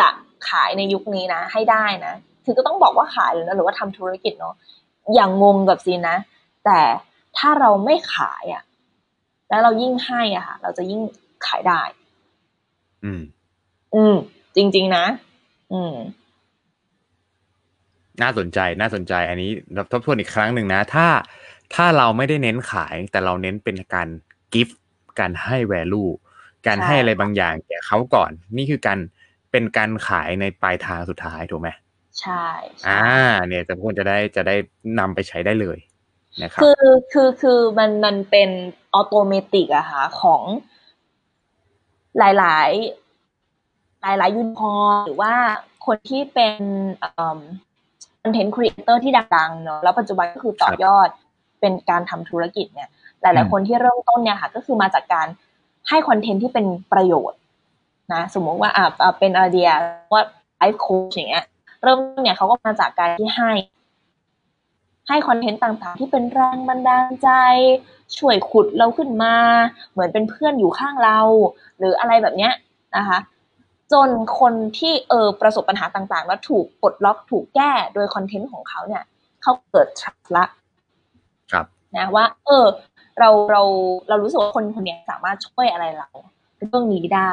จะขายในยุคนี้นะ ให้ได้นะ คือก็ต้องบอกว่าขายเลยนะหรือว่าทำธุรกิจเนาะอย่างงงกับซีนะ แต่ถ้าเราไม่ขายอะ่ะ แล้วเรายิ่งให้อะค่ะ เราจะยิ่งขายได้ อืม อืม จริง ๆ นะ อืม น่าสนใจน่าสนใจ อันนี้เราทบทวนอีกครั้งหนึ่งนะ ถ้าถ้าเราไม่ได้เน้นขาย แต่เราเน้นเป็นการกิฟต์การให้แวลูการให้อะไรบางอย่างแก่เขาก่อน นี่คือการเป็นการขายในปลายทางสุดท้ายถูกไหม ใช่อ่า เนี่ยจะพวกจะได้จะได้นำไปใช้ได้เลยนะครับคือคือคือมันมันเป็นออโตเมติกอะค่ะของหลายหลายหลายหลายยูนิคอร์หรือว่าคนที่เป็น content creator ที่ดังๆเนาะแล้วปัจจุบันก็คือต่อยอดเป็นการทำธุรกิจเนี่ย หลาย ๆ คนที่เริ่มต้นเนี่ยค่ะ ก็คือมาจากการให้คอนเทนต์ที่เป็นประโยชน์นะ สมมติว่าอ่าเป็นไอเดียว่าไลฟ์โค้ชอย่างเงี้ย เริ่มเนี่ยเขาก็มาจากการที่ให้ ให้คอนเทนต์ต่างๆ ที่เป็นแรงบันดาลใจ ช่วยขุดเราขึ้นมา เหมือนเป็นเพื่อนอยู่ข้างเรา หรืออะไรแบบเนี้ยนะคะ จนคนที่เออประสบปัญหาต่างๆ แล้วถูกปลดล็อกถูกแก้โดยคอนเทนต์ของเขาเนี่ยเขาเกิดชัดละครับนะว่า เออ เราเราเรารู้สึกว่าคนคนนี้สามารถช่วยอะไรเราเรื่องนี้ได้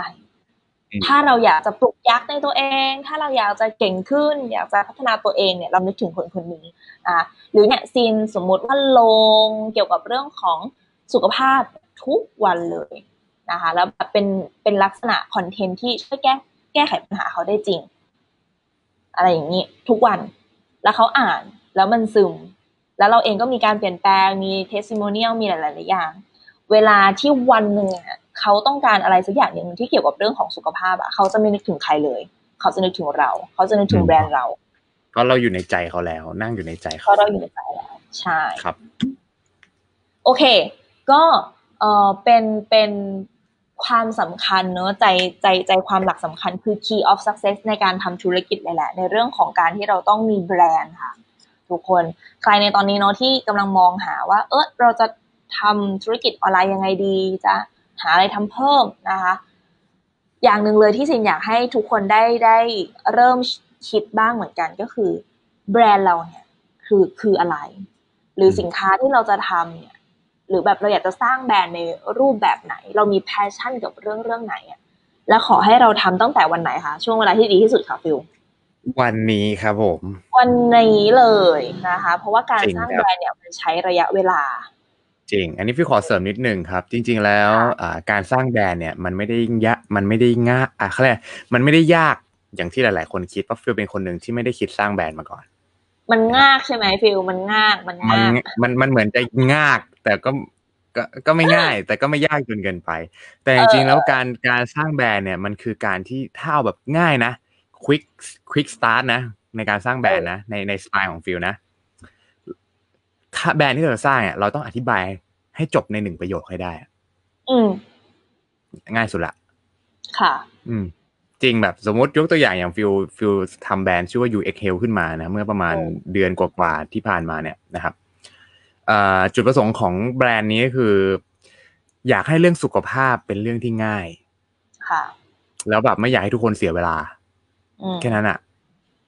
ถ้าเราอยากจะปลุกยักษ์ในตัวเอง ถ้าเราอยากจะเก่งขึ้น อยากจะพัฒนาตัวเองเนี่ยเรานึกถึงคนคนนี้อ่าหรือเนี่ยซินสมมุติว่าลงเกี่ยวกับเรื่องของสุขภาพทุกวันเลยนะคะแล้วเป็นเป็นลักษณะคอนเทนต์ที่ช่วยแก้แก้ไขปัญหาเขาได้จริง อะไรอย่างนี้ทุกวันแล้วเขาอ่านแล้วมันซึม แล้วเราเองก็มีการเปลี่ยนแปลงมี testimonial มีหลาย ๆ อย่าง เวลาที่วันหนึ่ง เขาต้องการอะไรสักอย่างหนึ่งที่เกี่ยวกับเรื่องของสุขภาพอะเขาจะไม่นึกถึงใครเลย เขาจะนึกถึงเรา เขาจะนึกถึงแบรนด์เรา เพราะเราอยู่ในใจเขาแล้ว นั่งอยู่ในใจเขาเพราะเราอยู่ในใจแล้วใช่ครับ โอเค ก็เออเป็นเป็นความสำคัญเนอะใจใจใจความหลักสำคัญคือ key of success ในการทำธุรกิจเลยแหละ ในเรื่องของการที่เราต้องมีแบรนด์ค่ะ ทุกคนใครในตอนนี้เนาะที่กำลังมองหาว่า เออเราจะทำธุรกิจออนไลน์ยังไงดีจะ หาอะไรทำเพิ่มนะคะ อย่างหนึ่งเลยที่ซินอยากให้ทุกคนได้ได้เริ่มคิดบ้างเหมือนกันก็คือแบรนด์เราเนี่ยคือคืออะไร หรือสินค้าที่เราจะทำเนี่ยหรือแบบเราอยากจะสร้างแบรนด์ในรูปแบบไหน เรามี passion กับเรื่องเรื่องไหนอะและขอให้เราทำตั้งแต่วันไหนคะช่วงเวลาที่ดีที่สุดค่ะฟิลวันนี้ครับผม วันนี้เลยนะคะ เพราะว่าการสร้างแบรนด์เนี่ยมันใช้ระยะเวลา จริง อันนี้ฟิลขอเสริมนิดนึงครับ จริง ๆ แล้วการสร้างแบรนด์เนี่ยมันไม่ได้ยะมันไม่ได้ง่ายอะเขาเรียกมันไม่ได้ยากอย่างที่หลาย ๆ คนคิดเพราะฟิลเป็นคนหนึ่งที่ไม่ได้คิดสร้างแบรนด์มาก่อน มันง่ายใช่ไหมฟิลมันง่ายมันง่ายมันมันเหมือนจะง่ายแต่ก็ก็ก็ไม่ง่าย แต่ก็ไม่ยากจนเกินไป แต่จริงๆแล้วการการสร้างแบรนด์เนี่ยมันคือการที่ถ้าเอาแบบง่ายนะ quick quick start นะในการสร้างแบรนด์นะในในสไตล์ของฟิลนะ ถ้าแบรนด์ที่เราจะสร้างเนี่ยเราต้องอธิบายให้จบในหนึ่งประโยคให้ได้ อืม ง่ายสุดละ ค่ะ อืม จริงแบบสมมติยกตัวอย่างอย่างฟิลฟิลทำแบรนด์ชื่อว่า UX Health ขึ้นมานะ เมื่อประมาณเดือนกว่าๆที่ผ่านมาเนี่ยนะครับจุดประสงค์ของแบรนด์นี้ก็คือ อยากให้เรื่องสุขภาพเป็นเรื่องที่ง่าย ค่ะ แล้วแบบไม่อยากให้ทุกคนเสียเวลา แค่นั้นอะเพ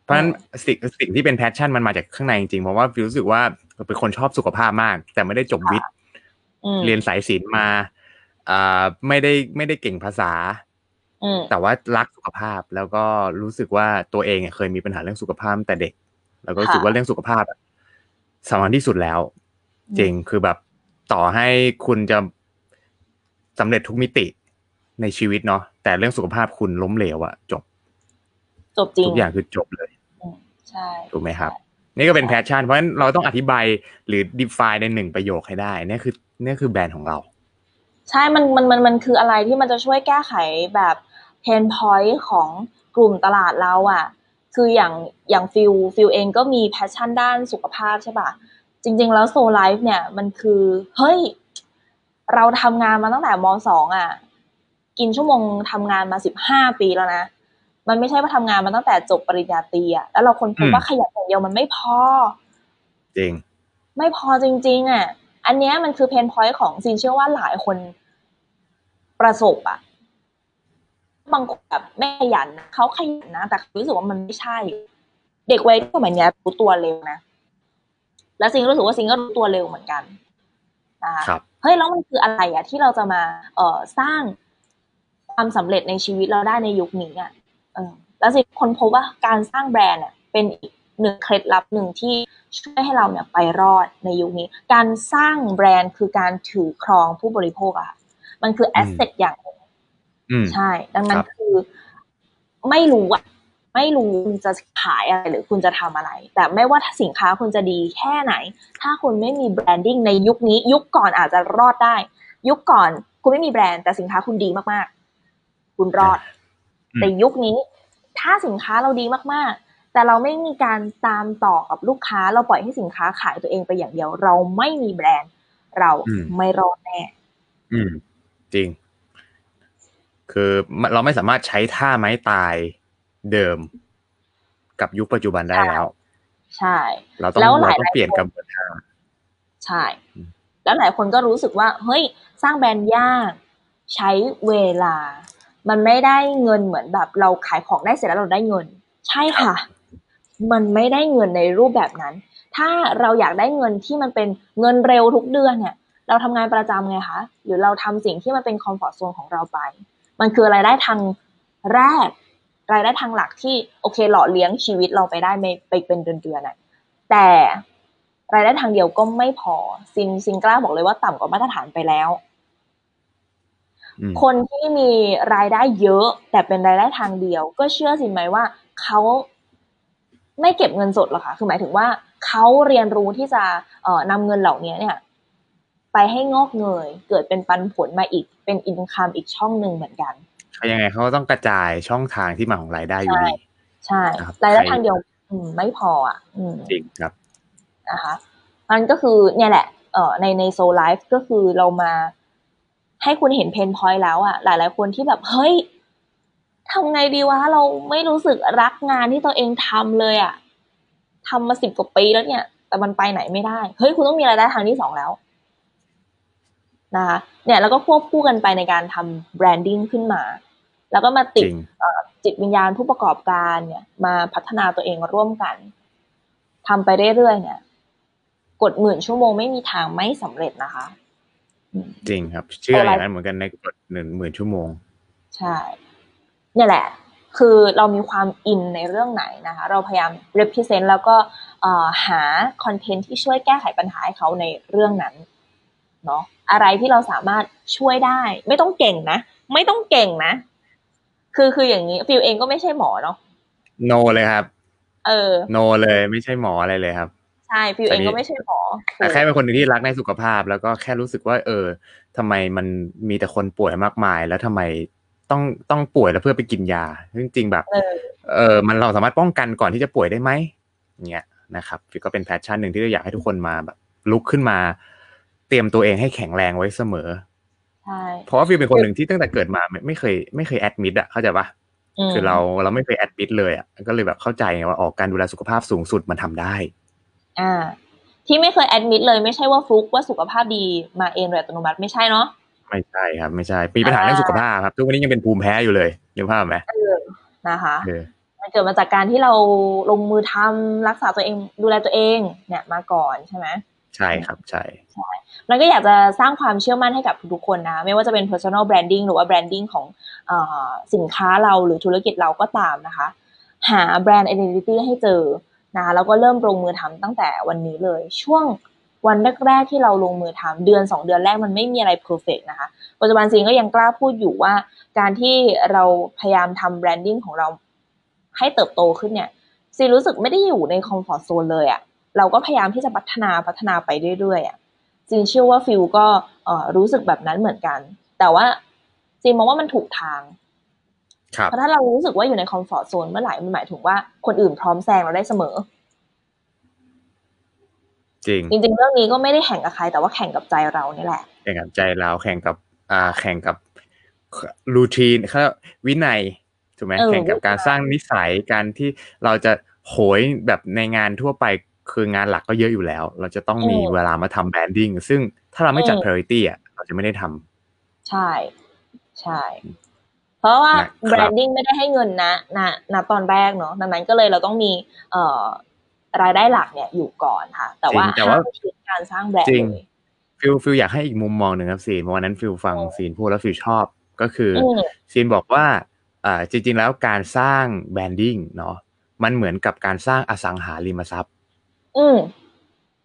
ราะฉะนั้นสิ่งสิ่งที่เป็น passion มันมาจากข้างในจริงๆเพราะว่าฟิลรู้สึกว่าเป็นคนชอบสุขภาพมาก แต่ไม่ได้จบวิทย์เรียนสายศิลป์มาอ่าไม่ได้ไม่ได้เก่งภาษาแต่ว่ารักสุขภาพแล้วก็รู้สึกว่าตัวเองเคยมีปัญหาเรื่องสุขภาพแต่เด็ก แล้วก็รู้สึกว่าเรื่องสุขภาพสำคัญที่สุดแล้ว จริงคือแบบต่อให้คุณจะสำเร็จทุกมิติในชีวิตเนาะแต่เรื่องสุขภาพคุณล้มเหลวอะจบ จบจริงทุกอย่างคือจบเลย ใช่ถูกไหมครับ นี่ก็เป็น passion เพราะฉะนั้นเราต้องอธิบายหรือ define ในหนึ่งประโยคให้ได้นี่คือนี่คือแบรนด์ของเรา ใช่ มันมันมันมันคืออะไรที่มันจะช่วยแก้ไขแบบ pain point ของกลุ่มตลาดเราอะคืออย่างอย่างฟิลฟิลเองก็มี passion ด้านสุขภาพใช่ปะจริง ๆ แล้วโซไลฟ์เนี่ยมันคือเฮ้ยเราทำงานมาตั้งแต่มสองอะกินชั่วโมงทำงานมาสิบห้าปีแล้วนะ มันไม่ใช่ว่าทำงานมาตั้งแต่จบปริญญาตรีอะแล้วเราคนพบว่าขยันอย่างเดียวมันไม่พอ จริง ไม่พอจริง ๆอะอันนี้มันคือเพนพอยต์ของซินเชื่อว่าหลายคนประสบอะบางคนแบบไม่ขยันเขาขยันนะ แต่รู้สึกว่ามันไม่ใช่ เด็กวัยสมัยนี้รู้ตัวเร็วนะแล้วซิงรู้สึกว่าซิงก็รู้ตัวเร็วเหมือนกันนะคะเฮ้ยแล้วมันคืออะไรอะที่เราจะมาเอ่อสร้างความสำเร็จในชีวิตเราได้ในยุคนี้อะเออ แล้วสิคนพบว่าการสร้างแบรนด์เนี่ยเป็นอีกหนึ่งเคล็ดลับหนึ่งที่ช่วยให้เราเนี่ยไปรอดในยุคนี้ การสร้างแบรนด์คือการถือครองผู้บริโภคอะมันคือแอสเซทอย่างหนึ่งใช่ ดังนั้นคือไม่รู้อะไม่รู้คุณจะขายอะไรหรือคุณจะทำอะไร แต่ไม่ว่าสินค้าคุณจะดีแค่ไหน ถ้าคุณไม่มีแบรนดิ้งในยุคนี้ ยุคก่อนอาจจะรอดได้ ยุคก่อนคุณไม่มีแบรนด์แต่สินค้าคุณดีมากๆ คุณรอด แต่ยุคนี้ ถ้าสินค้าเราดีมากๆ แต่เราไม่มีการตามต่อกับลูกค้า เราปล่อยให้สินค้าขายตัวเองไปอย่างเดียว เราไม่มีแบรนด์ เราไม่รอดแน่ อืม จริง คือเราไม่สามารถใช้ท่าไม้ตายเดิม กับยุคปัจจุบันได้แล้ว ใช่ เราต้องเราต้องเปลี่ยนกำเนิดท่าใช่ แล้วหลายคนก็รู้สึกว่า เฮ้ย สร้างแบรนด์ยาก ใช้เวลา มันไม่ได้เงินเหมือนแบบ เราขายของได้เสร็จแล้วเราได้เงิน ใช่ค่ะ มันไม่ได้เงินในรูปแบบนั้น ถ้าเราอยากได้เงินที่มันเป็นเงินเร็วทุกเดือนเนี่ย เราทำงานประจำไงคะหรือเราทำสิ่งที่มันเป็นคอมฟอร์ทโซนของเราไป มันคือรายได้ทางแรก รายได้ทางหลักที่โอเคหล่อเลี้ยงชีวิตเราไปได้ไม่ไปเป็นเดือนๆน่ะแต่รายได้ทางเดียวก็ไม่พอซิงซิงกล้าบอกเลยว่าต่ำกว่ามาตรฐานไปแล้ว คนที่มีรายได้เยอะ แต่เป็นรายได้ทางเดียว ก็เชื่อสิไหมว่าเขาไม่เก็บเงินสดหรอกค่ะ คือหมายถึงว่าเขาเรียนรู้ที่จะเอ่อนำเงินเหล่านี้เนี่ย ไปให้งอกเงย เกิดเป็นปันผลมาอีก เป็น income อีกช่องหนึ่งเหมือนกันยังไงเขาต้องกระจายช่องทางที่มาของรายได้อยู่ดีใช่รายได้ทางเดียวไม่พออะจริงครับนะคะมันก็คือเนี่ยแหละเอ่อในในโซลไลฟ์ก็คือเรามา ให้คุณเห็น pain point แล้วอะหลาย ๆ คนที่แบบเฮ้ยทำไงดีวะเราไม่รู้สึกรักงานที่ตัวเองทำเลยอะทำมาสิบกว่าปีแล้วเนี่ย แต่มันไปไหนไม่ได้เฮ้ยคุณต้องมีรายได้ทางที่สองแล้วนะคะเนี่ยแล้วก็ควบคู่กันไปในการทำแบรนดิ้งขึ้นมา แล้วก็มาติดจิตวิญญาณผู้ประกอบการเนี่ย มาพัฒนาตัวเองร่วมกันทำไปเรื่อยๆเนี่ย กดหมื่นชั่วโมงไม่มีทางไม่สำเร็จนะคะ จริงครับ เชื่ออย่างนั้นเหมือนกันในกดหนึ่งหมื่นชั่วโมง ใช่เนี่ยแหละ คือเรามีความอินในเรื่องไหนนะคะ เราพยายาม represent แล้วก็หาคอนเทนต์ที่ช่วยแก้ไขปัญหาให้เขาในเรื่องนั้นเนาะอะไรที่เราสามารถช่วยได้ ไม่ต้องเก่งนะ ไม่ต้องเก่งนะ คือคืออย่างนี้ฟิวเองก็ไม่ใช่หมอเนาะโนเลยครับ เออโนเลยไม่ใช่หมออะไรเลยครับ ใช่ฟิวเองก็ไม่ใช่หมอแต่แค่เป็นคนหนึ่งที่รักในสุขภาพ แล้วก็แค่รู้สึกว่า เออทำไมมันมีแต่คนป่วยมากมาย แล้วทำไมต้องต้องป่วยแล้วเพื่อไปกินยาจริงๆแบบ เออมันเราสามารถป้องกันก่อนที่จะป่วยได้ไหมเงี้ยนะครับก็เป็น passion หนึ่งที่เราอยากให้ทุกคนมาแบบ ลุกขึ้นมา เตรียมตัวเองให้แข็งแรงไว้เสมอใช่เพราะว่าฟิลเป็นคนหนึ่งที่ตั้งแต่เกิดมาไม่เคยไม่เคย admit อะเข้าใจปะคือเราเราไม่เคย admit เลยอะก็เลยแบบเข้าใจว่าอ๋อการดูแลสุขภาพสูงสุดมันทำได้ อ่า ที่ไม่เคยแอดมิดเลยไม่ใช่ว่าฟลุกว่าสุขภาพดีมาเองโดยอัตโนมัติไม่ใช่เนาะไม่ใช่ครับไม่ใช่มีปัญหาเรื่องสุขภาพครับทุกวันนี้ยังเป็นภูมิแพ้อยู่เลยยังภาพไหมนะคะมันเกิดมาจากการที่เราลงมือทำรักษาตัวเองดูแลตัวเองเนี่ยมาก่อนใช่ไหมใช่ครับใช่ใช่แล้วก็อยากจะสร้างความเชื่อมั่นให้กับทุกคนนะ ไม่ว่าจะเป็น personal branding หรือว่า branding ของอสินค้าเราหรือธุรกิจเราก็ตามนะคะ หา brand identity ให้เจอ นะแล้วก็เริ่มลงมือทำตั้งแต่วันนี้เลย ช่วงวันแรกๆที่เราลงมือทำเดือนสองเดือนแรกมันไม่มีอะไร perfect นะคะปัจจุบันซีนก็ยังกล้าพูดอยู่ว่า การที่เราพยายามทำ branding ของเราให้เติบโตขึ้นเนี่ยซีนรู้สึกไม่ได้อยู่ใน comfort zone เลยอะเราก็พยายามที่จะพัฒนาพัฒนาไปเรื่อยๆอะซีนเชื่อว่าฟิลก็รู้สึกแบบนั้นเหมือนกัน แต่ว่าซีนมองว่ามันถูกทาง เพราะถ้าเรารู้สึกว่าอยู่ใน comfort zone เมื่อไหร่มันหมายถึงว่าคนอื่นพร้อมแซงเราได้เสมอ จริง จริง ๆ เรื่องนี้ก็ไม่ได้แข่งกับใคร แต่ว่าแข่งกับใจเรานี่แหละ แข่งกับใจเราแข่งกับ อ่า แข่งกับ routine เขาวินัยถูกไหมแข่งกับการสร้างนิสัยการที่เราจะโหยแบบในงานทั่วไปคืองานหลักก็เยอะอยู่แล้ว เราจะต้องมีเวลามาทำ branding ซึ่งถ้าเราไม่จัด priority อะเราจะไม่ได้ทำใช่ ใช่ เพราะว่า branding ไม่ได้ให้เงินนะนะนะตอนแรกเนาะดังนั้นก็เลยเราต้องมีเอ่อรายได้หลักเนี่ยอยู่ก่อนค่ะ แต่ว่าแต่ว่าการสร้างแบรนด์จริงฟิลฟิลอยากให้อีกมุมมองหนึ่งครับซีนวันนั้นฟิลฟังซีนพูดแล้วฟิลชอบก็คือซีนบอกว่าอ่าจริง ๆ แล้วการสร้าง branding เนาะมันเหมือนกับการสร้างอสังหาริมทรัพย์ อืม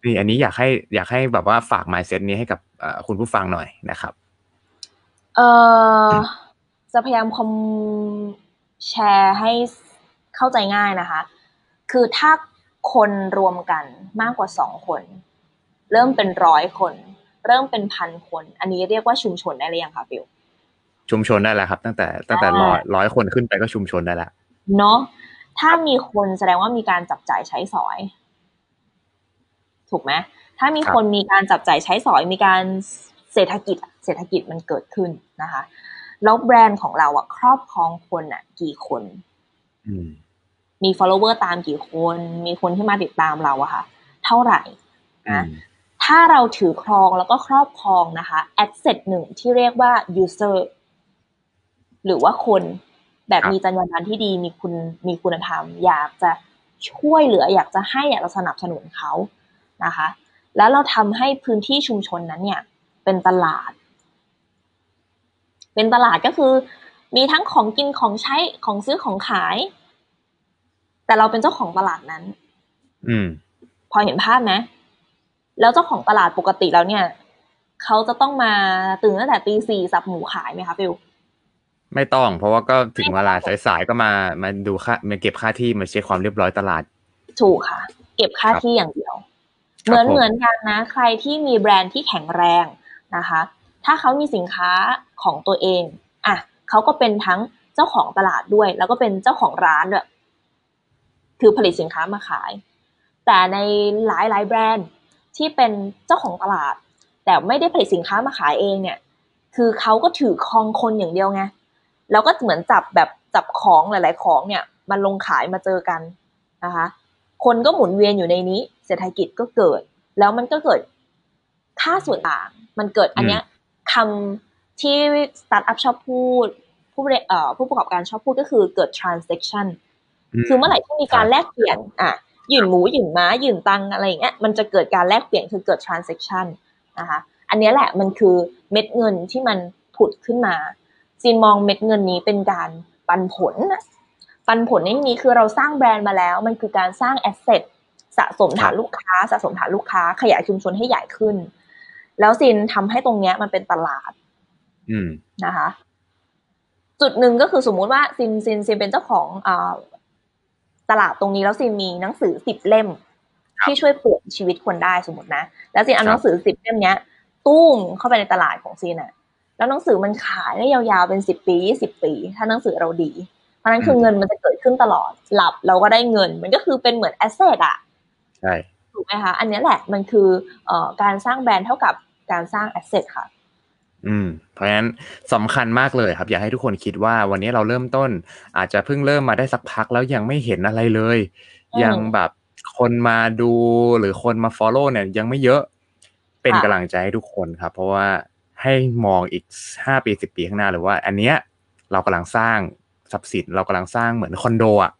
นี่อันนี้อยากให้อยากให้แบบว่าฝาก mindset นี้ให้กับคุณผู้ฟังหน่อยนะครับ เอ่อ จะพยายามคอมแชร์ให้เข้าใจง่ายนะคะ คือถ้าคนรวมกันมากกว่าสองคน เริ่มเป็นร้อยคน เริ่มเป็นพันคน อันนี้เรียกว่าชุมชนได้หรือยังคะฟิวชุมชนได้แล้วครับ ตั้งแต่ตั้งแต่ร้อยร้อยคนขึ้นไปก็ชุมชนได้แล้วเนาะถ้ามีคนแสดงว่ามีการจับจ่ายใช้สอย ถูกไหมถ้ามีคนมีการจับจ่ายใช้สอยมีการเศรษฐกิจเศรษฐกิจมันเกิดขึ้นนะคะ แล้วแบรนด์ของเราอะครอบครองคนอะกี่คนมี follower ตามกี่คน มีคนที่มาติดตามเราอะค่ะ เท่าไหร่นะถ้าเราถือครองแล้วก็ครอบครองนะคะ asset หนึ่งที่เรียกว่า user หรือว่าคนแบบมีจรรยาบรรณที่ดีมีคุณมีคุณธรรม อยากจะช่วยเหลือ อยากจะให้อยากจะสนับสนุนเขานะคะ แล้วเราทำให้พื้นที่ชุมชนนั้นเนี่ย เป็นตลาด เป็นตลาดก็คือ มีทั้งของกินของใช้ของซื้อของขาย แต่เราเป็นเจ้าของตลาดนั้น อืม พอเห็นภาพไหมแล้วเจ้าของตลาดปกติแล้วเนี่ยเขาจะต้องมาตื่นตั้งแต่ตีสี่สับหมูขายไหมคะฟิลไม่ต้อง เพราะว่าก็ถึงเวลาสายๆก็มามาดูค่ามาเก็บค่าที่มาเช็คความเรียบร้อยตลาด ถูกค่ะ เก็บค่าที่อย่างเดียว เหมือนเหมือนกันนะ ใครที่มีแบรนด์ที่แข็งแรงนะคะ ถ้าเขามีสินค้าของตัวเองอะเขาก็เป็นทั้งเจ้าของตลาดด้วย แล้วก็เป็นเจ้าของร้านด้วยคือผลิตสินค้ามาขาย แต่ในหลายหลายแบรนด์ที่เป็นเจ้าของตลาด แต่ไม่ได้ผลิตสินค้ามาขายเองเนี่ย คือเขาก็ถือครองคนอย่างเดียวไงแล้วก็เหมือนจับแบบจับของหลาย ๆ ของเนี่ยมันลงขายมาเจอกันนะคะ คนก็หมุนเวียนอยู่ในนี้ เศรษฐกิจก็เกิด แล้วมันก็เกิดค่าส่วนต่าง มันเกิดอันเนี้ย คำที่สตาร์ทอัพชอบพูด ผู้เอ่อผู้ประกอบการชอบพูดก็คือเกิด transaction คือเมื่อไหร่ที่มีการแลกเปลี่ยนอะยืนหมูยืนม้ายืนตังอะไรอย่างเงี้ยมันจะเกิดการแลกเปลี่ยนคือเกิด transaction นะคะอันนี้แหละมันคือเม็ดเงินที่มันผุดขึ้นมาซีนมองเม็ดเงินนี้เป็นการปันผล ปันผลในนี้คือเราสร้างแบรนด์มาแล้ว มันคือการสร้างแอสเซทสะสมฐานลูกค้า สะสมฐานลูกค้า ขยายชุมชนให้ใหญ่ขึ้น แล้วซินทำให้ตรงเนี้ยมันเป็นตลาดนะคะ จุดหนึ่งก็คือสมมุติว่าซินซินซินเป็นเจ้าของอตลาดตรงนี้แล้วซินมีหนังสือสิบเล่ม ที่ช่วยเปลี่ยนชีวิตคนได้สมมตินะแล้วซินเอาหนังสือสิบเล่มเนี้ยตุ้มเข้าไปในตลาดของซินอะแล้วหนังสือมันขายได้ยาวๆเป็นสิบปียี่สิบปี ถ้าหนังสือเราดี เพราะนั้นคือเงินมันจะเกิดขึ้นตลอด หลับเราก็ได้เงิน มันก็คือเป็นเหมือน asset อะใช่ ถูกไหมคะ อันนี้แหละมันคือเอ่อการสร้างแบรนด์เท่ากับการสร้างแอสเซทค่ะ อืม เพราะฉะนั้นสำคัญมากเลยครับ อยากให้ทุกคนคิดว่าวันนี้เราเริ่มต้น อาจจะเพิ่งเริ่มมาได้สักพักแล้วยังไม่เห็นอะไรเลย ยังแบบคนมาดูหรือคนมา follow เนี่ย ยังไม่เยอะเป็นกำลังใจให้ทุกคนครับ เพราะว่าให้มองอีกห้าปีสิบปีข้างหน้าเลยว่า อันเนี้ยเรากำลังสร้างทรัพย์สินเรากำลังสร้างเหมือนคอนโดอะ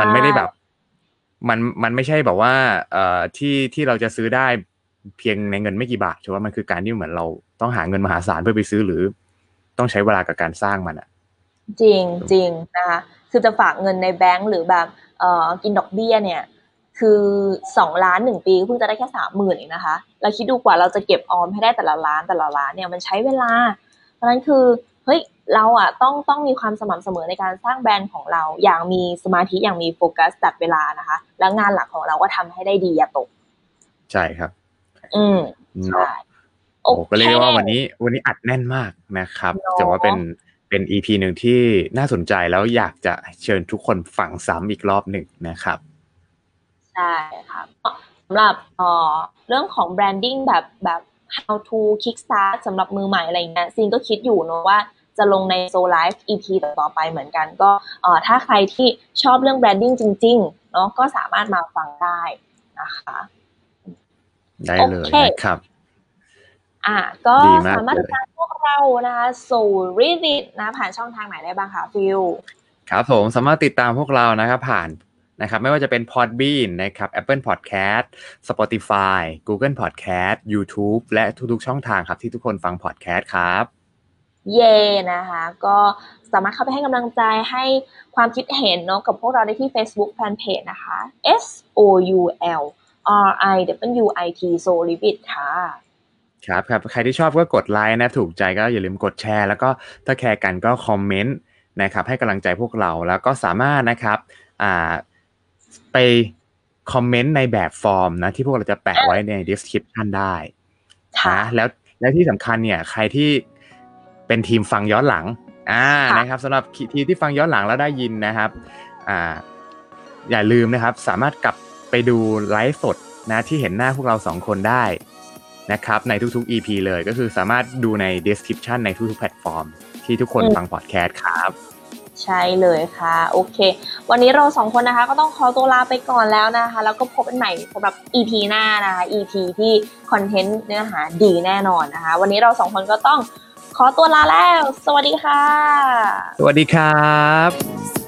มันไม่ได้แบบ มันมันไม่ใช่แบบว่าเอ่อที่ที่เราจะซื้อได้เพียงในเงินไม่กี่บาทใช่ว่ามันคือการที่เหมือนเราต้องหาเงินมหาศาลเพื่อไปซื้อหรือ ต้องใช้เวลากับการสร้างมันอะจริงจริงนะคะคือจะฝากเงินในแบงก์หรือแบบเอ่อกินดอกเบี้ยเนี่ย คือสองล้านหนึ่งปีเพิ่งจะได้แค่สามหมื่นเองนะคะ เราคิดดูกว่าเราจะเก็บออมให้ได้แต่ละล้านแต่ละล้านเนี่ยมันใช้เวลา เพราะนั้นคือเฮ้ย เราอะต้องต้องมีความสม่ำเสมอในการสร้างแบรนด์ของเราอย่างมีสมาธิอย่างมีโฟกัสจัดเวลานะคะ แล้วงานหลักของเราก็ทำให้ได้ดีอย่าตก ใช่ครับ อืมใช่โอ้ก็เรียกว่าวันนี้วันนี้อัดแน่นมากนะครับจะว่าเป็นเป็น EP หนึ่งที่น่าสนใจแล้วอยากจะเชิญทุกคนฟังซ้ำอีกรอบหนึ่งนะครับใช่ค่ะสำหรับเอ่อเรื่องของ branding แบบแบบ how to kickstart สำหรับมือใหม่อะไรเงี้ยซินก็คิดอยู่เนอะว่า จะลงใน Soul Life EP ต่อไปเหมือนกัน ก็เอ่อถ้าใครที่ชอบเรื่องแบรนดิ้งจริงๆเนาะก็สามารถมาฟังได้นะคะได้เลยนะครับอะก็สามารถติดตามพวกเรานะคะ Soul Read นะผ่านช่องทางไหนได้บ้างคะฟิลครับผมสามารถติดตามพวกเรานะครับผ่านนะครับไม่ว่าจะเป็น Podbean นะครับ Apple Podcast Spotify Google Podcast YouTube และทุกๆช่องทางครับที่ทุกคนฟัง podcast ครับ เย่นะคะ ก็สามารถเข้าไปให้กำลังใจให้ความคิดเห็นเนาะกับพวกเราได้ที่ Facebook Fanpage นะคะ S O U L R I W I T s o l i v i t ค่ะครับครับใครที่ชอบก็กดไลค์นะ ถูกใจก็อย่าลืมกดแชร์ แล้วก็ถ้าแคร์กันก็คอมเมนต์นะครับ ให้กำลังใจพวกเราแล้วก็สามารถนะครับอ่าไปคอมเมนต์ในแบบฟอร์มนะ ที่พวกเราจะแปะไว้ใน description ได้นะแล้วแล้วที่สำคัญเนี่ย ใครที่ เป็นทีมฟังย้อนหลังอ่านะครับสำหรับทีมที่ฟังย้อนหลังแล้วได้ยินนะครับอ่าอย่าลืมนะครับ สามารถกลับไปดูไลฟ์สดนะที่เห็นหน้าพวกเราสองคนได้นะครับในทุกๆ EP เลยก็คือสามารถดูใน description ในทุกๆแพลตฟอร์ม ที่ทุกคนฟังพอดแคสต์ครับ ใช่เลยค่ะ โอเค วันนี้เราสองคนนะคะ ก็ต้องขอตัวลาไปก่อนแล้วนะคะ แล้วก็พบกันใหม่สำหรับ EP หน้านะคะ EP ที่คอนเทนต์เนื้อหาดีแน่นอนนะคะ วันนี้เราสองคนก็ต้อง ขอตัวลาแล้ว สวัสดีค่ะ สวัสดีครับ